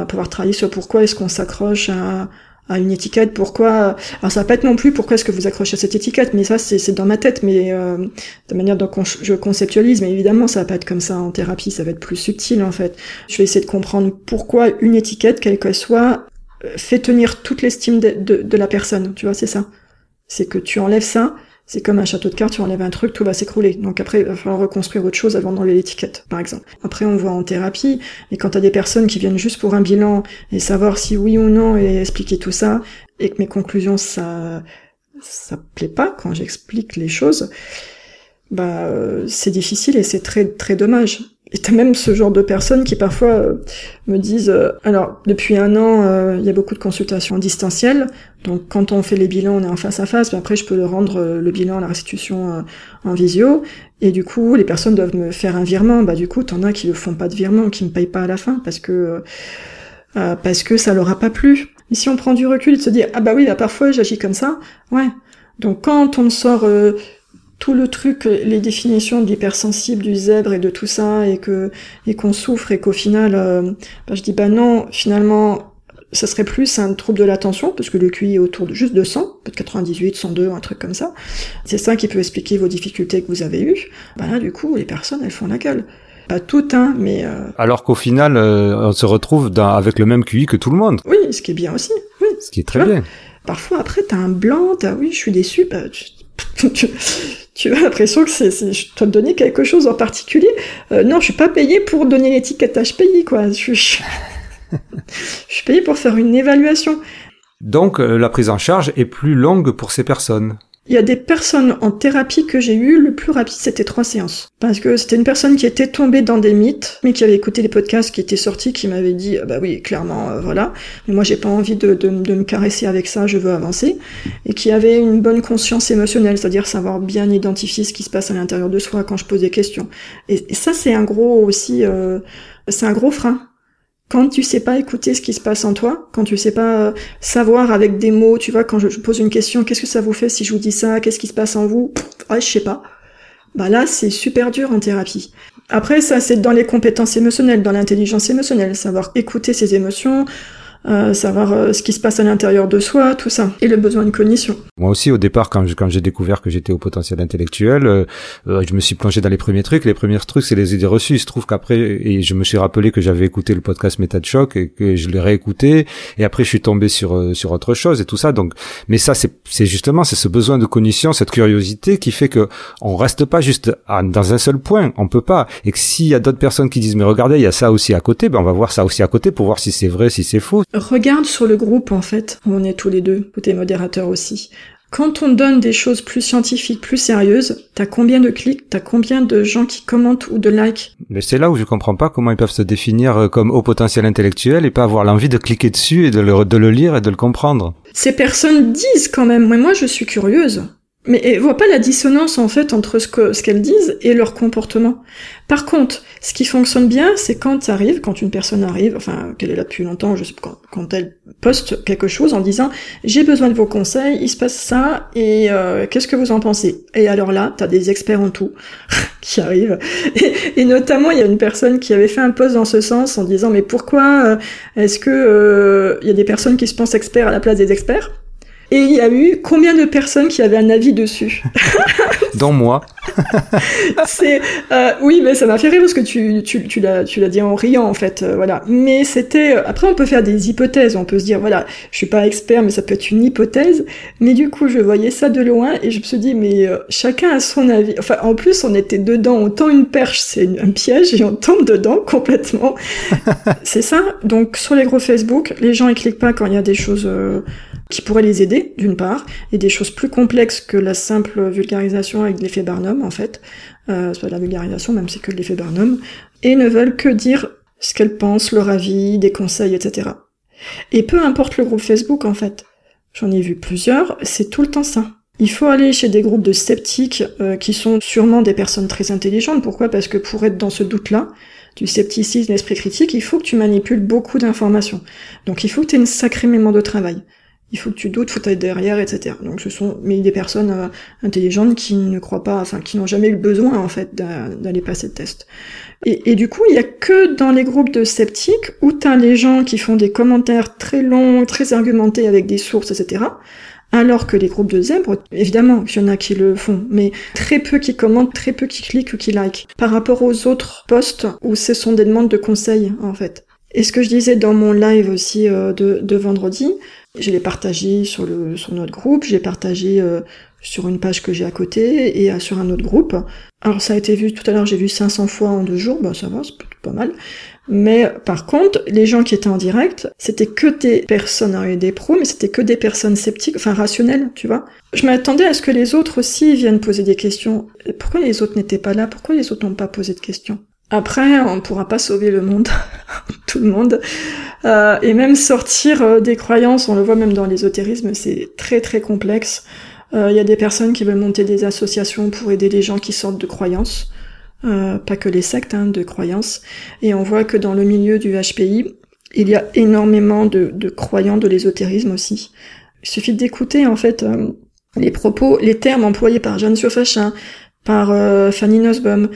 pouvoir travailler sur pourquoi est-ce qu'on s'accroche à, à une étiquette, pourquoi alors ça va pas être non plus pourquoi est-ce que vous accrochez à cette étiquette, mais ça c'est dans ma tête, mais euh, de manière dont je conceptualise, mais évidemment ça va pas être comme ça en thérapie, ça va être plus subtil en fait. Je vais essayer de comprendre pourquoi une étiquette, quelle qu'elle soit, euh, fait tenir toute l'estime de, de, de la personne, tu vois, c'est ça. C'est que tu enlèves ça, c'est comme un château de cartes, tu enlèves un truc, tout va s'écrouler. Donc après, il va falloir reconstruire autre chose avant d'enlever l'étiquette, par exemple. Après, on voit en thérapie, et quand t'as des personnes qui viennent juste pour un bilan et savoir si oui ou non et expliquer tout ça, et que mes conclusions, ça, ça plaît pas quand j'explique les choses, bah, c'est difficile et c'est très, très dommage. Et t'as même ce genre de personnes qui parfois euh, me disent, euh, alors depuis un an, euh, il y a beaucoup de consultations en distanciel, donc quand on fait les bilans, on est en face à face, mais après je peux le rendre le bilan, la restitution en visio, et du coup les personnes doivent me faire un virement, bah du coup t'en as qui ne font pas de virement, qui me payent pas à la fin parce que parce que ça leur a pas plu. Mais si on prend du recul et se dit ah bah oui, bah, parfois j'agis comme ça, ouais. Donc quand on sort tout le truc, les définitions de l'hypersensible, du zèbre et de tout ça, et que et qu'on souffre et qu'au final, euh, bah, je dis bah non, finalement, ça serait plus un trouble de l'attention, parce que le QI est autour de juste de 100, peut-être 98, 102, un truc comme ça. C'est ça qui peut expliquer vos difficultés que vous avez eues. Bah là, du coup, les personnes, elles font la gueule. Pas toutes, hein, mais... Euh... Alors qu'au final, euh, on se retrouve dans, avec le même QI que tout le monde. Oui, ce qui est bien aussi. Oui. Ce qui est très bien. Parfois, après, t'as un blanc, t'as, oui, je suis déçu, bah, tu as l'impression que c'est, je dois te donner quelque chose en particulier. Euh, non, je suis pas payé pour donner l'étiquette HPI, quoi. Je, je, je suis payé pour faire une évaluation. Donc, euh, la prise en charge est plus longue pour ces personnes. Il y a des personnes en thérapie que j'ai eues, le plus rapide c'était trois séances. Parce que c'était une personne qui était tombée dans des mythes, mais qui avait écouté les podcasts qui étaient sortis, qui m'avait dit, ah bah oui, clairement, euh, voilà, mais moi j'ai pas envie de, me caresser avec ça, je veux avancer, et qui avait une bonne conscience émotionnelle, c'est-à-dire savoir bien identifier ce qui se passe à l'intérieur de soi quand je pose des questions. Et, et ça c'est un gros aussi, euh, c'est un gros frein quand tu sais pas écouter ce qui se passe en toi, quand tu sais pas euh, savoir avec des mots, tu vois, quand je, pose une question, qu'est-ce que ça vous fait si je vous dis ça, qu'est-ce qui se passe en vous, ah, je sais pas. Bah là, c'est super dur en thérapie. Après, ça, c'est dans les compétences émotionnelles, dans l'intelligence émotionnelle, savoir écouter ses émotions, euh, savoir euh, ce qui se passe à l'intérieur de soi, tout ça, et le besoin de cognition. Moi aussi, au départ, quand, quand j'ai découvert que j'étais au potentiel intellectuel, euh, je me suis plongé dans les premiers trucs. Les premiers trucs, c'est les idées reçues. Il se trouve qu'après, et je me suis rappelé que j'avais écouté le podcast Méta de choc et que je l'ai réécouté, et après, je suis tombé sur sur autre chose et tout ça. Donc, mais ça, c'est c'est justement c'est ce besoin de cognition, cette curiosité qui fait que on reste pas juste dans un seul point. On peut pas. Et que s'il y a d'autres personnes qui disent mais regardez, il y a ça aussi à côté, ben on va voir ça aussi à côté pour voir si c'est vrai, si c'est faux. Regarde sur le groupe, en fait, où on est tous les deux, t'es modérateur aussi. Quand on donne des choses plus scientifiques, plus sérieuses, t'as combien de clics, t'as combien de gens qui commentent ou de likes? Mais c'est là où je comprends pas comment ils peuvent se définir euh, comme haut potentiel intellectuel et pas avoir l'envie de cliquer dessus et de le, de le lire et de le comprendre. Ces personnes disent quand même, mais moi je suis curieuse. Mais elle voit pas la dissonance en fait entre ce que ce qu'elles disent et leur comportement. Par contre, ce qui fonctionne bien, c'est quand ça arrive, quand une personne arrive, enfin qu'elle est là depuis longtemps, je quand elle poste quelque chose en disant j'ai besoin de vos conseils, il se passe ça et euh, qu'est-ce que vous en pensez? Et alors là, t'as des experts en tout qui arrivent. Et, notamment il y a une personne qui avait fait un post dans ce sens en disant mais pourquoi euh, est-ce que euh, il y a des personnes qui se pensent experts à la place des experts? Et il y a eu combien de personnes qui avaient un avis dessus Dans moi. c'est euh, oui, mais ça m'a fait rire parce que tu tu tu l'as tu l'as dit en riant en fait, euh, voilà. Mais c'était euh, après on peut faire des hypothèses, on peut se dire voilà, je suis pas expert mais ça peut être une hypothèse. Mais du coup je voyais ça de loin et je me suis dit mais euh, chacun a son avis. Enfin en plus on était dedans, on tend une perche, c'est un piège et on tombe dedans complètement. c'est ça. Donc sur les gros Facebook, les gens ils cliquent pas quand il y a des choses qui pourraient les aider, d'une part, et des choses plus complexes que la simple vulgarisation avec l'effet Barnum, en fait, euh, la vulgarisation, même c'est que l'effet Barnum, et ne veulent que dire ce qu'elles pensent, leur avis, des conseils, etc. Et peu importe le groupe Facebook, en fait. J'en ai vu plusieurs, c'est tout le temps ça. Il faut aller chez des groupes de sceptiques euh, qui sont sûrement des personnes très intelligentes. Pourquoi? Parce que pour être dans ce doute-là, du scepticisme, l'esprit critique, il faut que tu manipules beaucoup d'informations. Donc il faut que tu aies une sacrée mémoire de travail il faut que tu doutes, faut être derrière, etc. Donc ce sont mais des personnes euh, intelligentes qui ne croient pas, enfin qui n'ont jamais eu besoin en fait d'aller passer le test. Et, du coup, il y a que dans les groupes de sceptiques où t'as les gens qui font des commentaires très longs, très argumentés avec des sources, etc. Alors que les groupes de zèbres, évidemment, il y en a qui le font, mais très peu qui commentent, très peu qui cliquent ou qui like. Par rapport aux autres posts où ce sont des demandes de conseils, en fait. Et ce que je disais dans mon live aussi euh, de vendredi, je l'ai partagé sur, notre groupe, j'ai partagé euh, sur une page que j'ai à côté et euh, sur un autre groupe. Alors ça a été vu tout à l'heure, j'ai vu 500 fois en deux jours, bah ça va, c'est pas mal. Mais par contre, les gens qui étaient en direct, c'était que des personnes, et des pros, mais c'était que des personnes sceptiques, enfin rationnelles, tu vois. Je m'attendais à ce que les autres aussi viennent poser des questions. Pourquoi les autres n'étaient pas là? Pourquoi les autres n'ont pas posé de questions? Après, on ne pourra pas sauver le monde, tout le monde, euh, et même sortir euh, des croyances, on le voit même dans l'ésotérisme, c'est très très complexe. Il y a des personnes qui veulent monter des associations pour aider les gens qui sortent de croyances, pas que les sectes, hein, de croyances. Et on voit que dans le milieu du HPI, il y a énormément de, croyants de l'ésotérisme aussi. Il suffit d'écouter en fait les propos, les termes employés par Jeanne Siofachin, par euh, Fanny Nussbaum,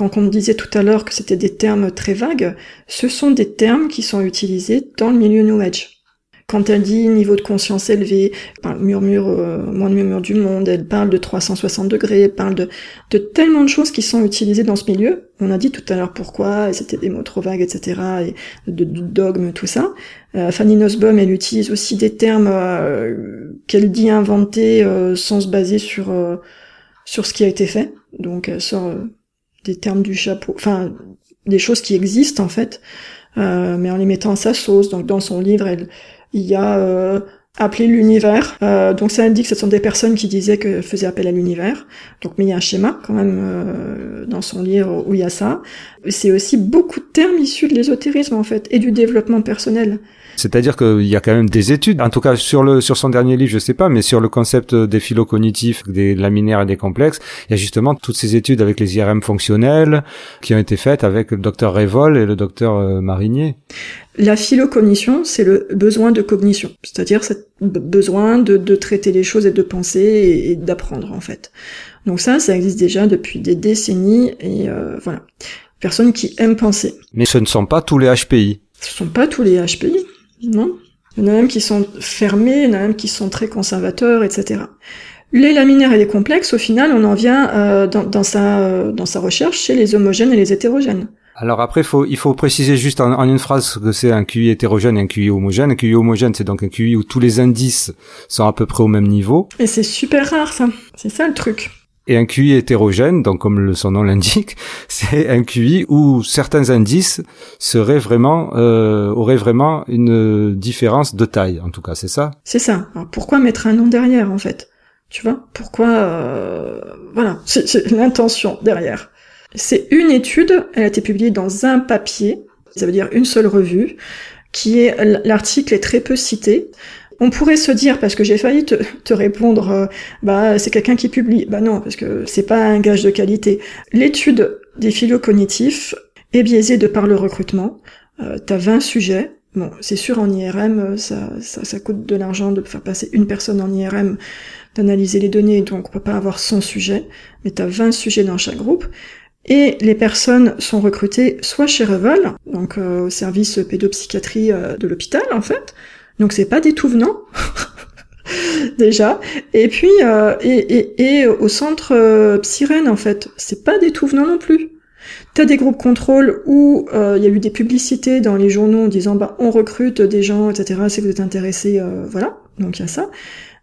quand on disait tout à l'heure que c'était des termes très vagues, ce sont des termes qui sont utilisés dans le milieu New Age. Quand elle dit niveau de conscience élevé, parle murmure, euh, moins de murmure du monde, elle parle de 360 degrés, elle parle de, tellement de choses qui sont utilisées dans ce milieu. On a dit tout à l'heure pourquoi, et c'était des mots trop vagues, etc., et de, dogme, tout ça. Euh, Fanny Nussbaum, elle utilise aussi des termes euh, qu'elle dit inventer sans se baser sur, sur ce qui a été fait. Donc elle sort des termes du chapeau, enfin des choses qui existent en fait, mais en les mettant à sa sauce. Donc dans son livre, elle il y a euh, appelé l'univers. Euh, donc ça indique que ce sont des personnes qui disaient que faisaient appel à l'univers. Donc mais il y a un schéma quand même euh, dans son livre où il y a ça. C'est aussi beaucoup de termes issus de l'ésotérisme en fait et du développement personnel. C'est-à-dire qu'il y a quand même des études, en tout cas sur le sur son dernier livre, je sais pas, mais sur le concept des phylocognitifs, des laminaires et des complexes, il y a justement toutes ces études avec les IRM fonctionnels qui ont été faites avec le docteur Révol et le docteur euh, Marinier. La phylocognition, c'est le besoin de cognition, c'est-à-dire ce besoin de, de, traiter les choses et de penser et, d'apprendre en fait. Donc ça, ça existe déjà depuis des décennies et euh, voilà. Personnes qui aiment penser. Mais ce ne sont pas tous les HPI. Ce ne sont pas tous les HPI. Non. Il y en a même qui sont fermés, il y en a même qui sont très conservateurs, etc. Les laminaires et les complexes, au final, on en vient euh, dans, sa, euh, dans sa recherche chez les homogènes et les hétérogènes. Alors après, faut, il faut préciser juste en, une phrase que c'est un QI hétérogène et un QI homogène. Un QI homogène, c'est donc un QI où tous les indices sont à peu près au même niveau. Et c'est super rare, ça. C'est ça le truc. Et un QI hétérogène, donc comme son nom l'indique, c'est un QI où certains indices seraient vraiment, euh, auraient vraiment une différence de taille, en tout cas, c'est ça? C'est ça. Alors pourquoi mettre un nom derrière, en fait? Tu vois? Pourquoi euh, Voilà, c'est l'intention derrière. C'est une étude, elle a été publiée dans un papier, ça veut dire une seule revue, qui est l'article est très peu cité. On pourrait se dire, parce que j'ai failli te, répondre, euh, bah c'est quelqu'un qui publie. Bah non, parce que c'est pas un gage de qualité. L'étude des philo-cognitifs est biaisée de par le recrutement. Euh, T'as 20 sujets. Bon, c'est sûr en IRM, ça, ça, ça coûte de l'argent de faire passer une personne en IRM, d'analyser les données, donc on peut pas avoir 100 sujets, mais t'as 20 sujets dans chaque groupe. Et les personnes sont recrutées soit chez Revel, donc euh, au service pédopsychiatrie euh, de l'hôpital en fait, donc c'est pas venants déjà. Et puis euh, et, et, et, au centre euh, Psyrène en fait, c'est pas venants non plus. T'as des groupes contrôle où euh, il y a eu des publicités dans les journaux en disant bah on recrute des gens, etc. Si vous êtes intéressé, voilà. Donc il y a ça,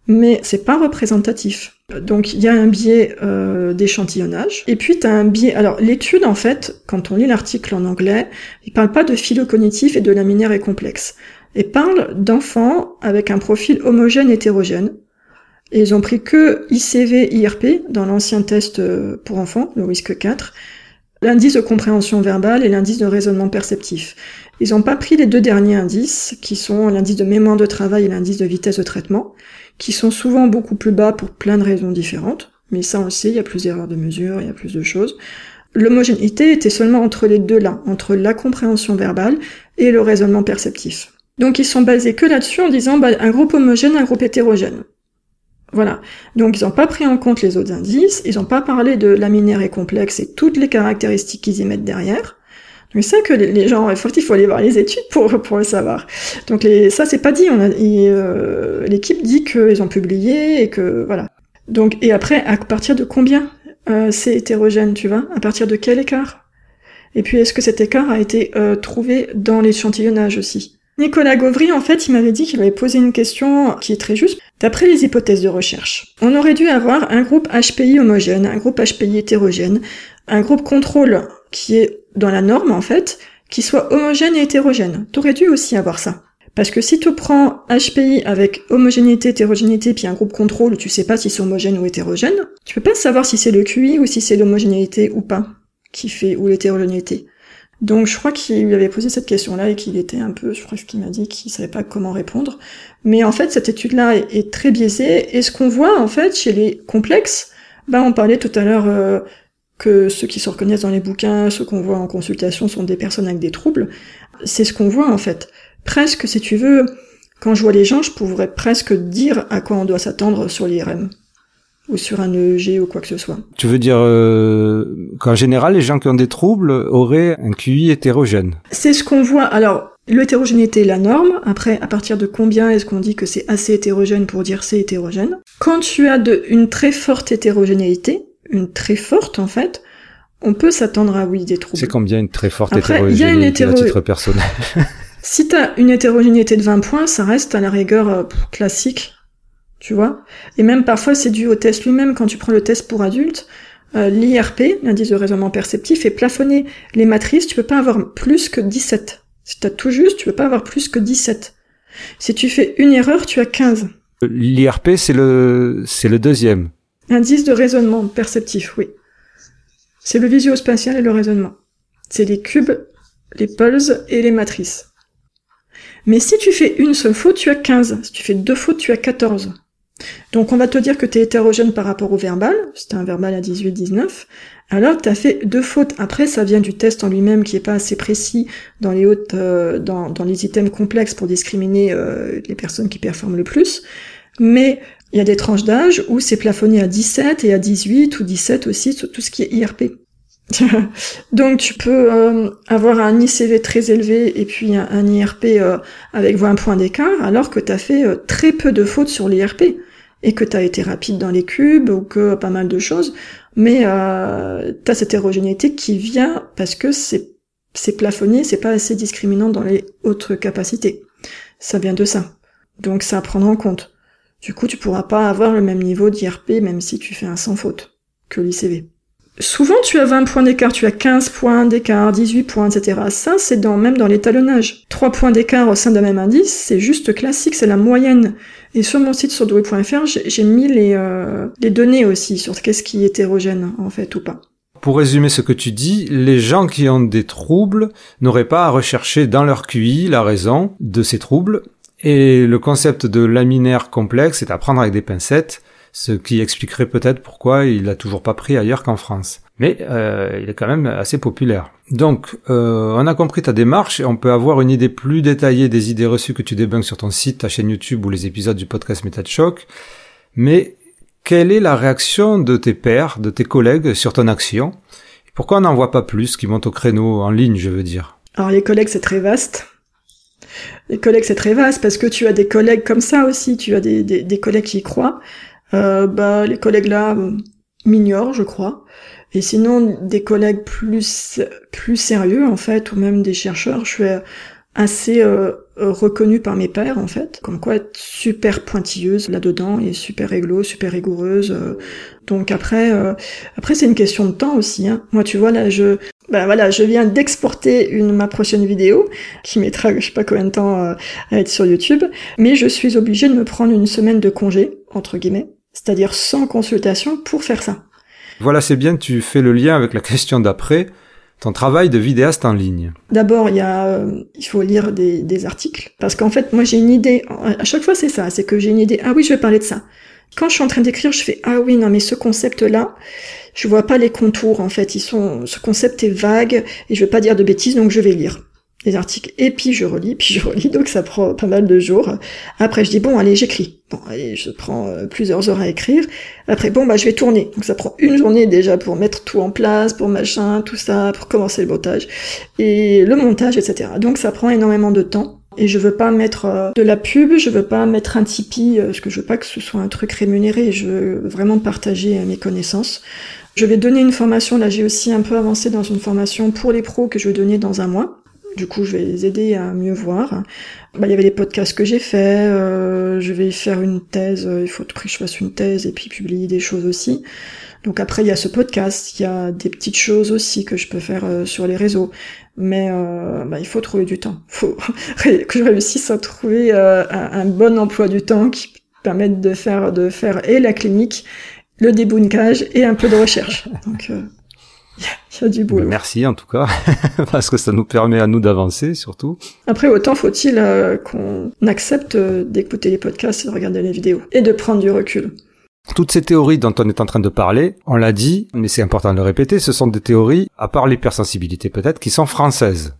mais c'est pas représentatif. Donc il y a un biais d'échantillonnage. Et puis tu as un biais. Alors l'étude en fait, quand on lit l'article en anglais, il parle pas de phylocognitif et de laminaire et complexe et parle d'enfants avec un profil homogène hétérogène. Et ils ont pris que ICV, IRP dans l'ancien test euh, pour enfants, le risque 4, l'indice de compréhension verbale et l'indice de raisonnement perceptif. Ils n'ont pas pris les deux derniers indices, qui sont l'indice de mémoire de travail et l'indice de vitesse de traitement, qui sont souvent beaucoup plus bas pour plein de raisons différentes. Mais ça, on le sait, il y a plus d'erreurs de mesure, il y a plus de choses. L'homogénéité était seulement entre les deux là, entre la compréhension verbale et le raisonnement perceptif. Donc ils sont basés que là-dessus en disant bah, un groupe homogène, un groupe hétérogène. Voilà. Donc ils n'ont pas pris en compte les autres indices, ils n'ont pas parlé de laminaire et complexe et toutes les caractéristiques qu'ils y mettent derrière. Donc ça que les gens, il faut, aller voir les études pour, pour le savoir. Donc les, ça c'est pas dit, euh, l'équipe dit qu'ils ont publié et que voilà. Donc et après à partir de combien euh, c'est hétérogène, tu vois? À partir de quel écart? Et puis est-ce que cet écart a été euh, trouvé dans l'échantillonnage aussi? Nicolas Gauvry, en fait, il m'avait dit qu'il avait posé une question qui est très juste. D'après les hypothèses de recherche, on aurait dû avoir un groupe HPI homogène, un groupe HPI hétérogène, un groupe contrôle qui est dans la norme, en fait, qui soit homogène et hétérogène. T'aurais dû aussi avoir ça. Parce que si tu prends HPI avec homogénéité, hétérogénéité, puis un groupe contrôle tu sais pas si c'est homogène ou hétérogène, tu peux pas savoir si c'est le QI ou si c'est l'homogénéité ou pas qui fait, ou l'hétérogénéité. Donc je crois qu'il lui avait posé cette question-là et qu'il était un peu, je crois qu'il m'a dit qu'il savait pas comment répondre. Mais en fait, cette étude-là est, très biaisée. Et ce qu'on voit en fait chez les complexes, bah on parlait tout à l'heure euh, que ceux qui se reconnaissent dans les bouquins, ceux qu'on voit en consultation sont des personnes avec des troubles. C'est ce qu'on voit en fait. Presque, si tu veux, quand je vois les gens, je pourrais presque dire à quoi on doit s'attendre sur l'IRM ou sur un EEG ou quoi que ce soit. Tu veux dire euh, qu'en général, les gens qui ont des troubles auraient un QI hétérogène C'est ce qu'on voit. Alors, l'hétérogénéité est la norme. Après, à partir de combien est-ce qu'on dit que c'est assez hétérogène pour dire c'est hétérogène? Quand tu as de, une très forte hétérogénéité, une très forte en fait, on peut s'attendre à oui des troubles. C'est combien une très forte hétérogénéité à titre personnel? Si t'as une hétérogénéité de 20 points, ça reste à la rigueur euh, classique tu vois? Et même parfois c'est dû au test lui-même. Quand tu prends le test pour adultes, euh, l'IRP, l'indice de raisonnement perceptif, est plafonné. Les matrices, tu peux pas avoir plus que 17. Si t'as tout juste, tu peux pas avoir plus que 17. Si tu fais une erreur, tu as 15. L'IRP, c'est le, c'est le deuxième. Indice de raisonnement perceptif, oui. C'est le visio-spatial et le raisonnement. C'est les cubes, les pulses et les matrices. Mais si tu fais une seule faute, tu as 15. Si tu fais deux fautes, tu as 14. Donc on va te dire que tu es hétérogène par rapport au verbal, c'était un verbal à 18-19, alors tu as fait deux fautes. Après, ça vient du test en lui-même qui est pas assez précis dans les hautes, euh, dans, les items complexes pour discriminer euh, les personnes qui performent le plus. Mais il y a des tranches d'âge où c'est plafonné à 17 et à 18 ou 17 aussi sur tout ce qui est IRP. Donc tu peux euh, avoir un ICV très élevé et puis un, IRP avec 20 points d'écart alors que tu as fait très peu de fautes sur l'IRP et que tu as été rapide dans les cubes ou que pas mal de choses, mais euh, tu as cette hétérogénéité qui vient parce que c'est c'est plafonné, c'est pas assez discriminant dans les autres capacités. Ça vient de ça. Donc ça à prendre en compte. Du coup, tu pourras pas avoir le même niveau d'IRP même si tu fais un sans faute que l'ICV. Souvent, tu as 20 points d'écart, tu as 15 points d'écart, 18 points, etc. Ça, c'est dans, même dans l'étalonnage. 3 points d'écart au sein d'un même indice, c'est juste classique, c'est la moyenne. Et sur mon site sur doué.fr, j'ai mis les, euh, les données aussi sur qu'est-ce qui est hétérogène, en fait, ou pas. Pour résumer ce que tu dis, les gens qui ont des troubles n'auraient pas à rechercher dans leur QI la raison de ces troubles, et le concept de laminaire complexe est à prendre avec des pincettes, ce qui expliquerait peut-être pourquoi il n'a toujours pas pris ailleurs qu'en France. Mais euh, il est quand même assez populaire. Donc, euh, on a compris ta démarche et on peut avoir une idée plus détaillée des idées reçues que tu débunks sur ton site, ta chaîne YouTube ou les épisodes du podcast Méta de Choc. Mais quelle est la réaction de tes pairs, de tes collègues sur ton action? Pourquoi on n'en voit pas plus qui montent au créneau en ligne, je veux dire? Alors les collègues, c'est très vaste. Les collègues, c'est très vaste parce que tu as des collègues comme ça aussi, tu as des, des collègues qui y croient. Euh, bah, les collègues là euh, m'ignorent, je crois. Et sinon, des collègues plus plus sérieux en fait, ou même des chercheurs, je suis assez euh, reconnue par mes pairs en fait, comme quoi être super pointilleuse là-dedans et super réglo, super rigoureuse. donc après, après c'est une question de temps aussi. Hein. Moi, tu vois là, je ben voilà, je viens d'exporter une ma prochaine vidéo qui mettra je sais pas combien de temps à être sur YouTube, mais je suis obligée de me prendre une semaine de congé entre guillemets c'est-à-dire sans consultation pour faire ça. Voilà, c'est bien, tu fais le lien avec la question d'après, ton travail de vidéaste en ligne. D'abord, il y a, euh, il faut lire des, des articles, parce qu'en fait, moi j'ai une idée, à chaque fois c'est ça, c'est que j'ai une idée, ah oui, je vais parler de ça. Quand je suis en train d'écrire, je fais, ah oui, non, mais ce concept-là, je vois pas les contours, en fait, ils sont, ce concept est vague, et je vais pas dire de bêtises, donc je vais lire les articles et puis je relis, puis je relis, donc ça prend pas mal de jours. Après je dis bon allez j'écris. Bon allez je prends euh, plusieurs heures à écrire. Après bon bah je vais tourner, donc ça prend une journée déjà pour mettre tout en place, pour machin, tout ça, pour commencer le montage et le montage etc. Donc ça prend énormément de temps. Et je veux pas mettre euh, de la pub, je veux pas mettre un Tipeee, euh, parce que je veux pas que ce soit un truc rémunéré, je veux vraiment partager mes connaissances. Je vais donner une formation, là j'ai aussi un peu avancé dans une formation pour les pros que je vais donner dans un mois. Du coup, je vais les aider à mieux voir. Bah, il y avait les podcasts que j'ai fait. Euh, je vais faire une thèse. Euh, il faut que je fasse une thèse et puis publier des choses aussi. Donc après, il y a ce podcast. Il y a des petites choses aussi que je peux faire euh, sur les réseaux. Mais bah, il faut trouver du temps. Il faut que je réussisse à trouver un, bon emploi du temps qui permette de faire de faire et la clinique, le débunkage et un peu de recherche. Il Il y a du boulot. Merci en tout cas, parce que ça nous permet à nous d'avancer surtout. Après, autant faut-il euh, qu'on accepte euh, d'écouter les podcasts et de regarder les vidéos et de prendre du recul. Toutes ces théories dont on est en train de parler, on l'a dit, mais c'est important de le répéter, ce sont des théories, à part l'hypersensibilité peut-être, qui sont françaises.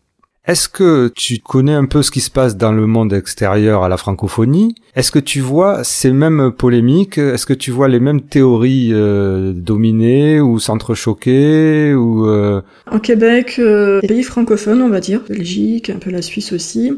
Est-ce que tu connais un peu ce qui se passe dans le monde extérieur à la francophonie? Est-ce que tu vois ces mêmes polémiques? Est-ce que tu vois les mêmes théories euh, dominées ou s'entrechoquer ou euh... En Québec, euh, les pays francophones, on va dire, Belgique, un peu la Suisse aussi,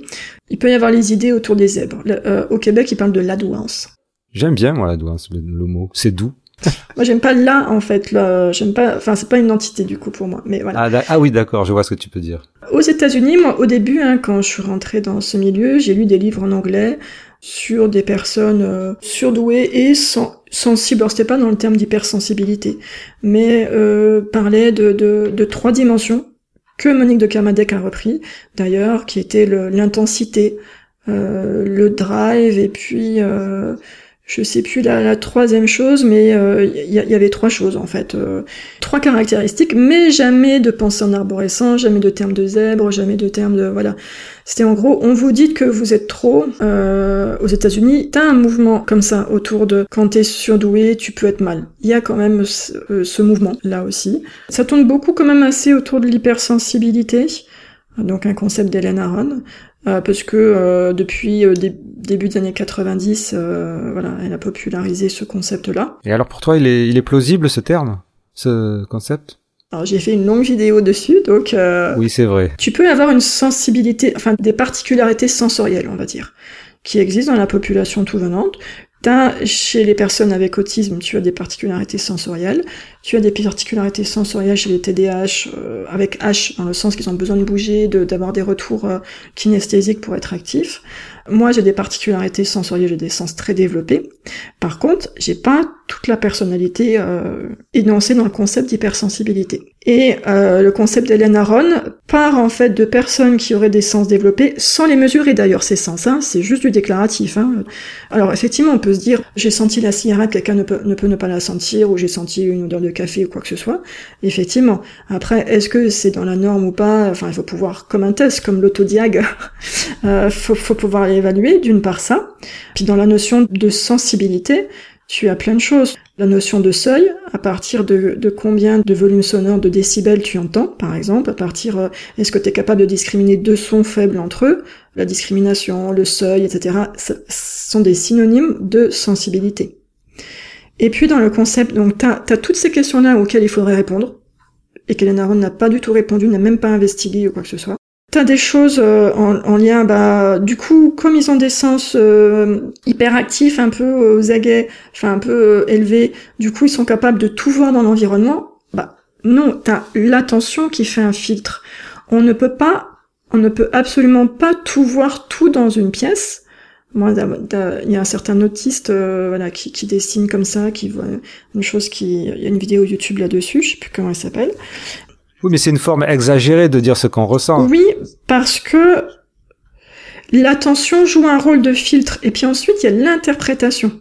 il peut y avoir les idées autour des zèbres. Euh, au Québec, ils parlent de l'adouance. J'aime bien moi l'adouance, le, le mot. C'est doux. moi, j'aime pas là, en fait. Là, j'aime pas. Enfin, c'est pas une entité du coup pour moi. Mais voilà. Ah, ah oui, d'accord. Je vois ce que tu peux dire. Aux États-Unis, moi, au début, hein, quand je suis rentrée dans ce milieu, j'ai lu des livres en anglais sur des personnes euh, surdouées et sans, sensibles. Alors, c'était pas dans le terme d'hypersensibilité, mais euh, parlait de, de, de trois dimensions que Monique de Kermadec a repris, d'ailleurs, qui était l'intensité, euh, le drive et puis euh, je sais plus la, troisième chose, mais il euh, y, avait trois choses en fait, euh, trois caractéristiques, mais jamais de pensée en arborescence, jamais de terme de zèbre, jamais de terme de voilà. C'était en gros, on vous dit que vous êtes trop. Euh, aux États-Unis, t'as un mouvement comme ça autour de quand t'es surdoué, tu peux être mal. Il y a quand même ce, euh, mouvement là aussi. Ça tourne beaucoup quand même assez autour de l'hypersensibilité donc un concept d'Hélène Aron, parce que euh, depuis euh, des, début des années 90, euh, voilà, elle a popularisé ce concept-là. Et alors pour toi, il est, il est plausible ce terme, ce concept? Alors j'ai fait une longue vidéo dessus, donc euh, oui c'est vrai. Tu peux avoir une sensibilité, enfin des particularités sensorielles, on va dire, qui existent dans la population tout venante, T'as, chez les personnes avec autisme, tu as des particularités sensorielles. Tu as des particularités sensorielles chez les TDAH, euh, avec H, dans le sens qu'ils ont besoin de bouger, de, d'avoir des retours euh, kinesthésiques pour être actifs. Moi, j'ai des particularités sensorielles, j'ai des sens très développés. Par contre, j'ai pas toute la personnalité euh, énoncée dans le concept d'hypersensibilité. Et euh, le concept d'Hélène Aron part en fait de personnes qui auraient des sens développés sans les mesurer d'ailleurs ces sens, hein, c'est juste du déclaratif. Hein. Alors effectivement, on peut se dire j'ai senti la cigarette, quelqu'un ne peut, ne peut ne pas la sentir, ou j'ai senti une odeur de café ou quoi que ce soit. Effectivement. Après, est-ce que c'est dans la norme ou pas? Enfin, il faut pouvoir, comme un test, comme l'autodiag, euh, faut, faut pouvoir évaluer d'une part ça. Puis dans la notion de sensibilité, tu as plein de choses. La notion de seuil, à partir de, combien de volumes sonores, de décibels tu entends, par exemple, à partir, euh, est-ce que tu es capable de discriminer deux sons faibles entre eux, la discrimination, le seuil, etc., ce sont des synonymes de sensibilité. Et puis dans le concept, donc tu as, toutes ces questions-là auxquelles il faudrait répondre, et qu'Hélène Aron n'a pas du tout répondu, n'a même pas investigué ou quoi que ce soit. T'as des choses euh, en, en, lien, bah, du coup, comme ils ont des sens euh, hyperactifs, un peu aux aguets, enfin un peu euh, élevés, du coup, ils sont capables de tout voir dans l'environnement. Bah, non, t'as l'attention qui fait un filtre. On ne peut pas, on ne peut absolument pas tout voir tout dans une pièce. Moi, il y a un certain autiste, euh, voilà, qui, qui, dessine comme ça, qui voit une chose qui, il y a une vidéo YouTube là-dessus, je sais plus comment elle s'appelle. Oui, mais c'est une forme exagérée de dire ce qu'on ressent. Oui, parce que l'attention joue un rôle de filtre. Et puis ensuite, il y a l'interprétation.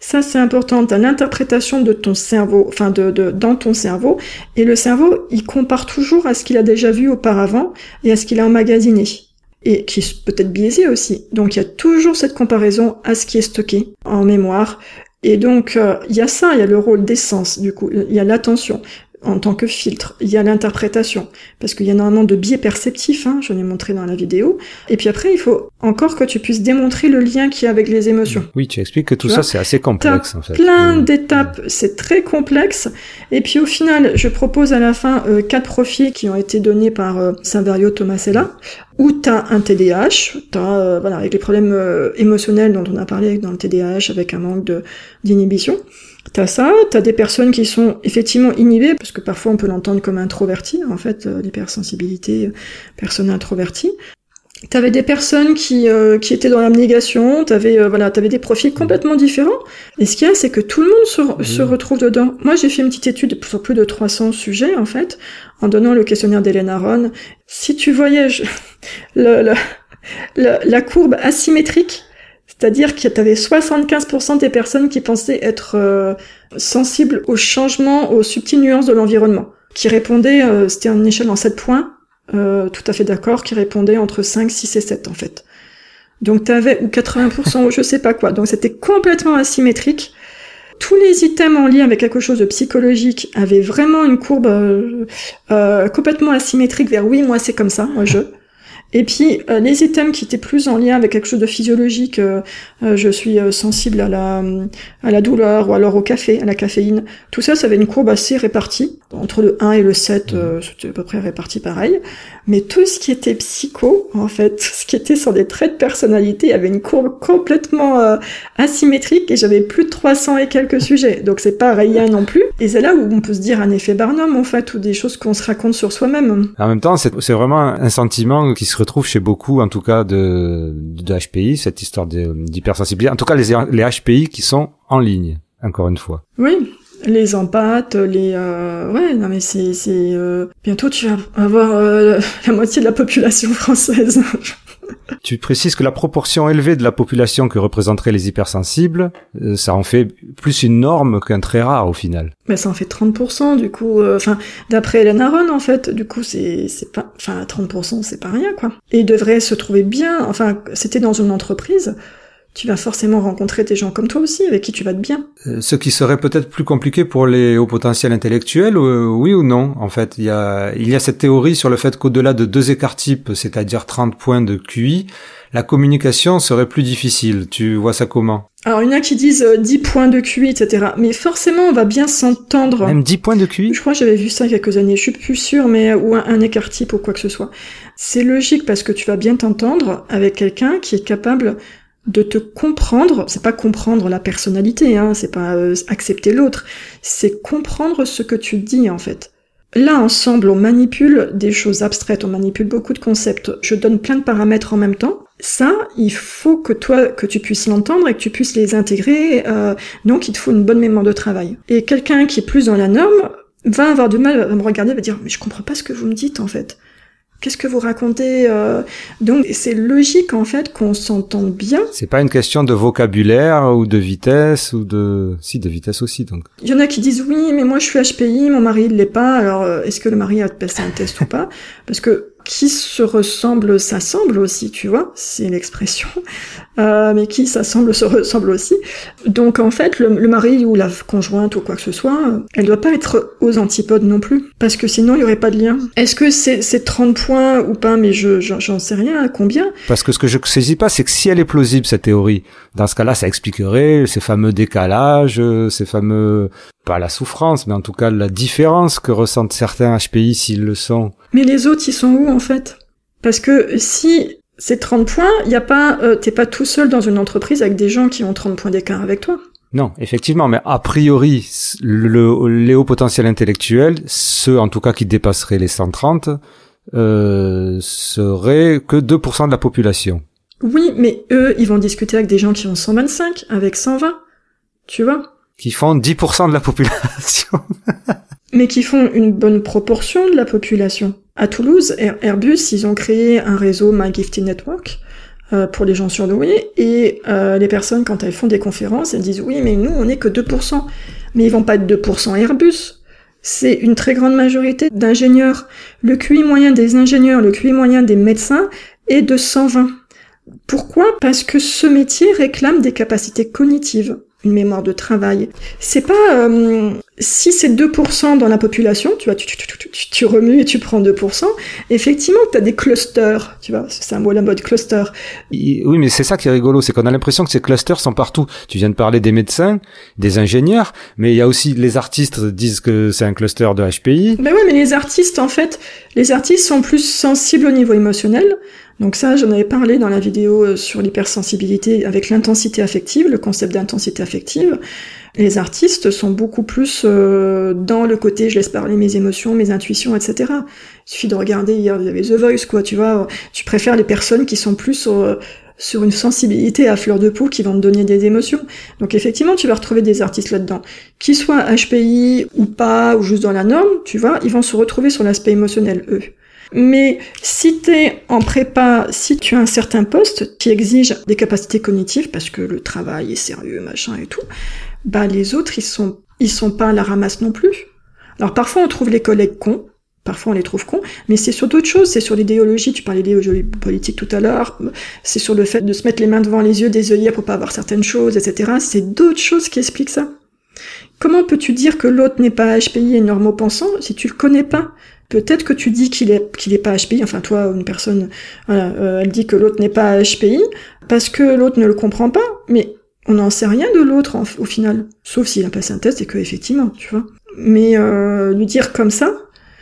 Ça, c'est important. T'as l'interprétation de ton cerveau, enfin, de, de, dans ton cerveau. Et le cerveau, il compare toujours à ce qu'il a déjà vu auparavant et à ce qu'il a emmagasiné. Et qui peut être biaisé aussi. Donc, il y a toujours cette comparaison à ce qui est stocké en mémoire. Et donc, euh, il y a ça, il y a le rôle d'essence, du coup, il y a l'attention en tant que filtre. Il y a l'interprétation, parce qu'il y a énormément de biais perceptifs, hein, je l'ai montré dans la vidéo. Et puis après, il faut encore que tu puisses démontrer le lien qu'il y a avec les émotions. Oui, tu expliques que tout ça, c'est assez complexe, en fait. plein d'étapes, c'est très complexe. Et puis au final, je propose à la fin euh, quatre profils qui ont été donnés par euh, Saverio Tomasella, où tu as un TDAH, t'as, euh, voilà, avec les problèmes euh, émotionnels dont on a parlé dans le TDAH, avec un manque d'inhibition. T'as ça, t'as des personnes qui sont effectivement inhibées, parce que parfois on peut l'entendre comme introverti, en fait, euh, l'hypersensibilité, euh, personne introvertie. T'avais des personnes qui, euh, qui étaient dans l'abnégation, t'avais euh, voilà, t'avais des profils complètement différents. Et ce qu'il y a, c'est que tout le monde se, se retrouve dedans. Moi, j'ai fait une petite étude sur plus de 300 sujets, en fait, en donnant le questionnaire d'Hélène Aron. Si tu voyais je, le, le, le, la courbe asymétrique c'est-à-dire qu'il y avait 75% des personnes qui pensaient être euh, sensibles aux changements, aux subtiles nuances de l'environnement, qui répondait, euh, c'était une échelle en 7 points, euh, tout à fait d'accord, qui répondait entre 5, 6 et 7 en fait. Donc t'avais, ou 80%, ou je sais pas quoi. Donc c'était complètement asymétrique. Tous les items en lien avec quelque chose de psychologique avaient vraiment une courbe euh, complètement asymétrique vers oui, moi c'est comme ça, moi je. Et puis euh, les items qui étaient plus en lien avec quelque chose de physiologique, euh, euh, je suis sensible à la, à la douleur ou alors au café, à la caféine, tout ça, ça avait une courbe assez répartie. Entre le 1 et le 7, c'était à peu près réparti pareil. Mais tout ce qui était psycho, en fait, ce qui était sur des traits de personnalité, avait une courbe complètement asymétrique et j'avais plus de 300 et quelques sujets. Donc c'est pas rien non plus. Et c'est là où on peut se dire un effet Barnum, en fait, ou des choses qu'on se raconte sur soi-même. En même temps, c'est vraiment un sentiment qui se retrouve chez beaucoup, en tout cas, de, de HPI, cette histoire d'hypersensibilité. En tout cas, les, les HPI qui sont en ligne, encore une fois. Oui, les empathes, les euh, ouais non mais c'est c'est euh, bientôt tu vas avoir euh, la moitié de la population française. Tu précises que la proportion élevée de la population que représenteraient les hypersensibles, euh, ça en fait plus une norme qu'un très rare au final. Mais ça en fait 30% du coup, euh, enfin d'après Hélène Aron en fait, du coup c'est pas, enfin 30% c'est pas rien quoi. Et il devrait se trouver bien, enfin c'était dans une entreprise, tu vas forcément rencontrer des gens comme toi aussi, avec qui tu vas te bien. Euh, ce qui serait peut-être plus compliqué pour les hauts potentiels intellectuels, euh, oui ou non En fait, il y a, il y a cette théorie sur le fait qu'au-delà de deux écarts types, c'est-à-dire 30 points de QI, la communication serait plus difficile. Tu vois ça comment? Alors, il y en a qui disent 10 euh, points de QI, etc. Mais forcément, on va bien s'entendre. Même 10 points de QI Je crois que j'avais vu ça il y a quelques années, je suis plus sûre, mais ou un, un écart type ou quoi que ce soit. C'est logique parce que tu vas bien t'entendre avec quelqu'un qui est capable de te comprendre, c'est pas comprendre la personnalité, hein, c'est pas euh, accepter l'autre, c'est comprendre ce que tu dis en fait. Là, ensemble, on manipule des choses abstraites, on manipule beaucoup de concepts. Je donne plein de paramètres en même temps. Ça, il faut que toi, que tu puisses l'entendre et que tu puisses les intégrer. Euh, donc, il te faut une bonne mémoire de travail. Et quelqu'un qui est plus dans la norme va avoir du mal à me regarder, va dire mais je comprends pas ce que vous me dites en fait. Qu'est-ce que vous racontez euh Donc c'est logique en fait qu'on s'entende bien. C'est pas une question de vocabulaire ou de vitesse ou de si de vitesse aussi donc. Il y en a qui disent oui mais moi je suis HPI, mon mari il l'est pas. Alors euh, est-ce que le mari a passé un test ou pas? Parce que qui se ressemble s'assemble aussi, tu vois, c'est l'expression. Euh, mais qui s'assemble se ressemble aussi. Donc en fait, le, mari ou la conjointe ou quoi que ce soit, elle doit pas être aux antipodes non plus, parce que sinon il y aurait pas de lien. Est-ce que c'est 30 points ou pas Mais je j'en sais rien. Combien? Parce que ce que je saisis pas, c'est que si elle est plausible cette théorie, dans ce cas-là, ça expliquerait ces fameux décalages, ces fameux pas la souffrance, mais en tout cas la différence que ressentent certains HPI s'ils le sont. Mais les autres, ils sont où en fait? Parce que si c'est 30 points, il y a pas, euh, t'es pas tout seul dans une entreprise avec des gens qui ont 30 points d'écart avec toi. Non, effectivement, mais a priori, le, les hauts potentiels intellectuels, ceux en tout cas qui dépasseraient les 130, euh, seraient que 2% de la population. Oui, mais eux, ils vont discuter avec des gens qui ont 125, avec 120, tu vois? Qui font 10% de la population. Mais qui font une bonne proportion de la population. À Toulouse, Airbus, ils ont créé un réseau My Network euh, pour les gens surdoués, et euh, les personnes, quand elles font des conférences, elles disent oui, mais nous, on n'est que 2%. Mais ils vont pas être 2% Airbus. C'est une très grande majorité d'ingénieurs. Le QI moyen des ingénieurs, le QI moyen des médecins est de 120. Pourquoi? Parce que ce métier réclame des capacités cognitives une mémoire de travail. C'est pas euh, si c'est 2% dans la population, tu vois, tu, tu, tu, tu, remues et tu prends 2%, effectivement tu as des clusters, tu vois, c'est un mot la mode cluster. Oui, mais c'est ça qui est rigolo, c'est qu'on a l'impression que ces clusters sont partout. Tu viens de parler des médecins, des ingénieurs, mais il y a aussi les artistes disent que c'est un cluster de HPI. Ben oui, mais les artistes en fait, les artistes sont plus sensibles au niveau émotionnel. Donc ça, j'en avais parlé dans la vidéo euh, sur l'hypersensibilité avec l'intensité affective, le concept d'intensité affective. Les artistes sont beaucoup plus euh, dans le côté je laisse parler mes émotions, mes intuitions, etc. Il suffit de regarder, hier vous avez The Voice, quoi, tu vois. Tu préfères les personnes qui sont plus sur, sur une sensibilité à fleur de peau qui vont te donner des émotions. Donc effectivement, tu vas retrouver des artistes là-dedans. Qu'ils soient HPI ou pas, ou juste dans la norme, tu vois, ils vont se retrouver sur l'aspect émotionnel, eux. Mais si tu es en prépa, si tu as un certain poste qui exige des capacités cognitives, parce que le travail est sérieux, machin et tout, bah les autres, ils sont, ils sont pas à la ramasse non plus. Alors parfois on trouve les collègues cons, parfois on les trouve cons, mais c'est sur d'autres choses, c'est sur l'idéologie, tu parlais d'idéologie politique tout à l'heure, c'est sur le fait de se mettre les mains devant les yeux, des œillets pour pas avoir certaines choses, etc. C'est d'autres choses qui expliquent ça. Comment peux-tu dire que l'autre n'est pas HPI et normopensant si tu le connais pas? Peut-être que tu dis qu'il est qu'il est pas HPI, enfin toi, une personne, voilà, euh, elle dit que l'autre n'est pas HPI parce que l'autre ne le comprend pas, mais on n'en sait rien de l'autre au final, sauf s'il a passé un test et que effectivement, tu vois. Mais euh, lui dire comme ça,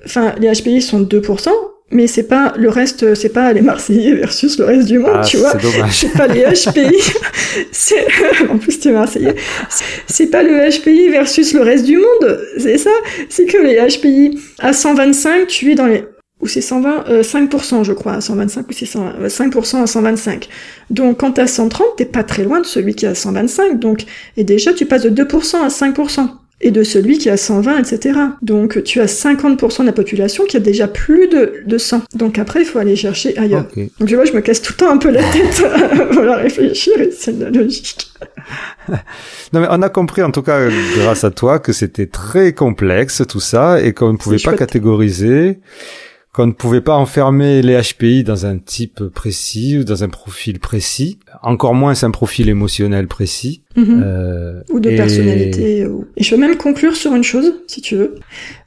enfin les HPI sont 2%, mais c'est pas le reste, c'est pas les Marseillais versus le reste du monde, ah, tu vois. C'est pas les HPI. c'est, en plus tu es Marseillais. C'est pas le HPI versus le reste du monde. C'est ça. C'est que les HPI à 125, tu es dans les, ou c'est 120, euh, 5% je crois, à 125 ou c'est 5% à 125. Donc quand t'as 130, t'es pas très loin de celui qui a 125. Donc, et déjà tu passes de 2% à 5% et de celui qui a 120, etc. Donc tu as 50% de la population qui a déjà plus de, de 100. Donc après, il faut aller chercher ailleurs. Donc tu vois, je me casse tout le temps un peu la tête à réfléchir et c'est la logique. non mais on a compris en tout cas grâce à toi que c'était très complexe tout ça et qu'on ne pouvait pas catégoriser qu'on ne pouvait pas enfermer les HPI dans un type précis ou dans un profil précis, encore moins un profil émotionnel précis. Mhm. Euh, ou de personnalité. Et je veux même conclure sur une chose, si tu veux.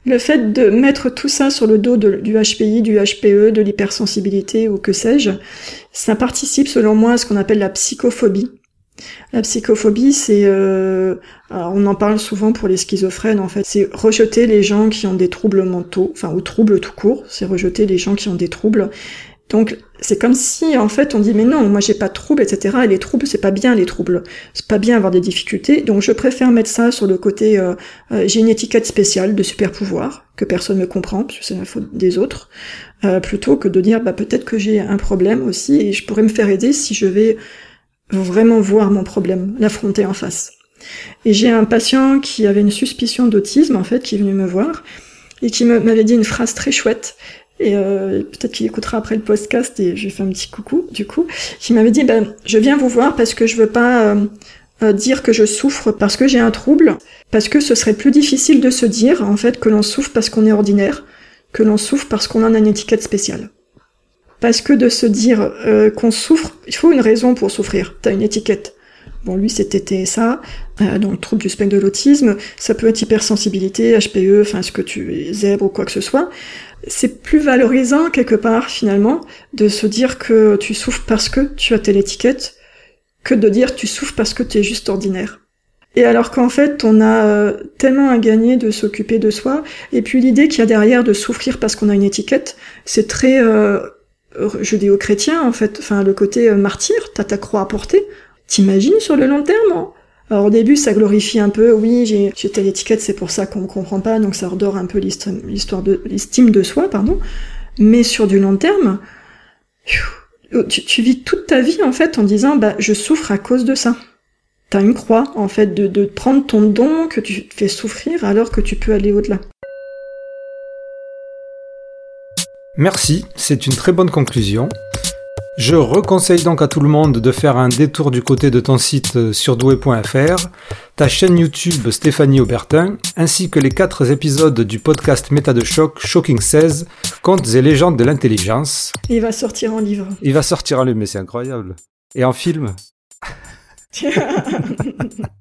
Le fait de mettre tout ça sur le dos du HPI, du HPE, de l'hypersensibilité ou que sais-je, ça participe selon moi à ce qu'on appelle la psychophobie. La psychophobie, c'est, euh, on en parle souvent pour les schizophrènes en fait, c'est rejeter les gens qui ont des troubles mentaux, enfin ou troubles tout court, c'est rejeter les gens qui ont des troubles. Donc c'est comme si en fait on dit mais non, moi j'ai pas de troubles, etc. Et les troubles c'est pas bien les troubles, c'est pas bien avoir des difficultés. Donc je préfère mettre ça sur le côté euh, euh, j'ai une étiquette spéciale de super pouvoir que personne ne comprend parce que c'est la faute des autres, plutôt que de dire bah peut-être que j'ai un problème aussi et je pourrais me faire aider si je vais vraiment voir mon problème, l'affronter en face. Et j'ai un patient qui avait une suspicion d'autisme, en fait, qui est venu me voir, et qui m'avait dit une phrase très chouette, et euh, peut-être qu'il écoutera après le podcast, et je lui fais un petit coucou, du coup, qui m'avait dit, ben, je viens vous voir parce que je veux pas euh, euh, dire que je souffre parce que j'ai un trouble, parce que ce serait plus difficile de se dire, en fait, que l'on souffre parce qu'on est ordinaire, que l'on souffre parce qu'on a une étiquette spéciale. Parce que de se dire euh, qu'on souffre, il faut une raison pour souffrir. T'as une étiquette. Bon, lui, c'était ça, euh, donc trouble du spectre de l'autisme. Ça peut être hypersensibilité, HPE, enfin, ce que tu es zèbre ou quoi que ce soit. C'est plus valorisant, quelque part, finalement, de se dire que tu souffres parce que tu as telle étiquette, que de dire tu souffres parce que tu es juste ordinaire. Et alors qu'en fait, on a euh, tellement à gagner de s'occuper de soi, et puis l'idée qu'il y a derrière de souffrir parce qu'on a une étiquette, c'est très euh, judéo-chrétien en fait, enfin le côté euh, martyr, t'as ta croix à porter. T'imagines sur le long terme hein Alors au début ça glorifie un peu, oui j'ai telle étiquette, c'est pour ça qu'on comprend pas, donc ça redore un peu l'histoire de l'estime de soi, pardon. Mais sur du long terme, tu, vis toute ta vie en fait en disant bah je souffre à cause de ça. T'as une croix en fait de, de prendre ton don que tu fais souffrir alors que tu peux aller au-delà. Merci, c'est une très bonne conclusion. Je reconseille donc à tout le monde de faire un détour du côté de ton site euh, surdoué.fr, ta chaîne YouTube Stéphanie Aubertin, ainsi que les quatre épisodes du podcast Méta de choc Shocking 16, Contes et légendes de l'intelligence. Il va sortir en livre. Il va sortir en livre, mais c'est incroyable. Et en film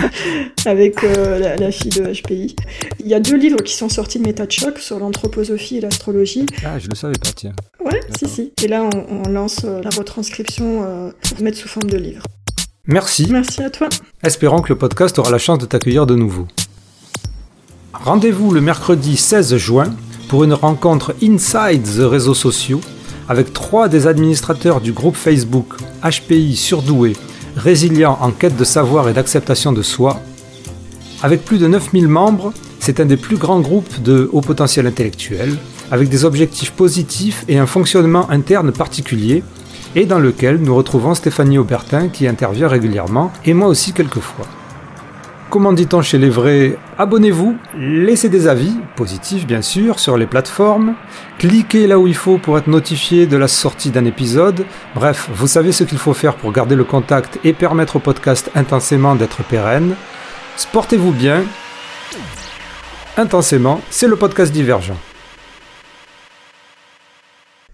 avec euh, la, fille de HPI. Il y a deux livres qui sont sortis de Méta de choc sur l'anthroposophie et l'astrologie. Ah, je le savais pas, tiens. Ouais, si, si. Et là, on, lance euh, la retranscription euh, pour mettre sous forme de livre. Merci. Merci à toi. Espérons que le podcast aura la chance de t'accueillir de nouveau. Rendez-vous le mercredi 16 juin pour une rencontre Inside the réseaux sociaux avec trois des administrateurs du groupe Facebook HPI Surdoué résilient en quête de savoir et d'acceptation de soi. Avec plus de 9000 membres, c'est un des plus grands groupes de haut potentiel intellectuel, avec des objectifs positifs et un fonctionnement interne particulier, et dans lequel nous retrouvons Stéphanie Aubertin qui intervient régulièrement, et moi aussi quelquefois. Comment dit-on chez les vrais Abonnez-vous, laissez des avis, positifs bien sûr, sur les plateformes, cliquez là où il faut pour être notifié de la sortie d'un épisode. Bref, vous savez ce qu'il faut faire pour garder le contact et permettre au podcast intensément d'être pérenne. Sportez-vous bien intensément, c'est le podcast Divergent.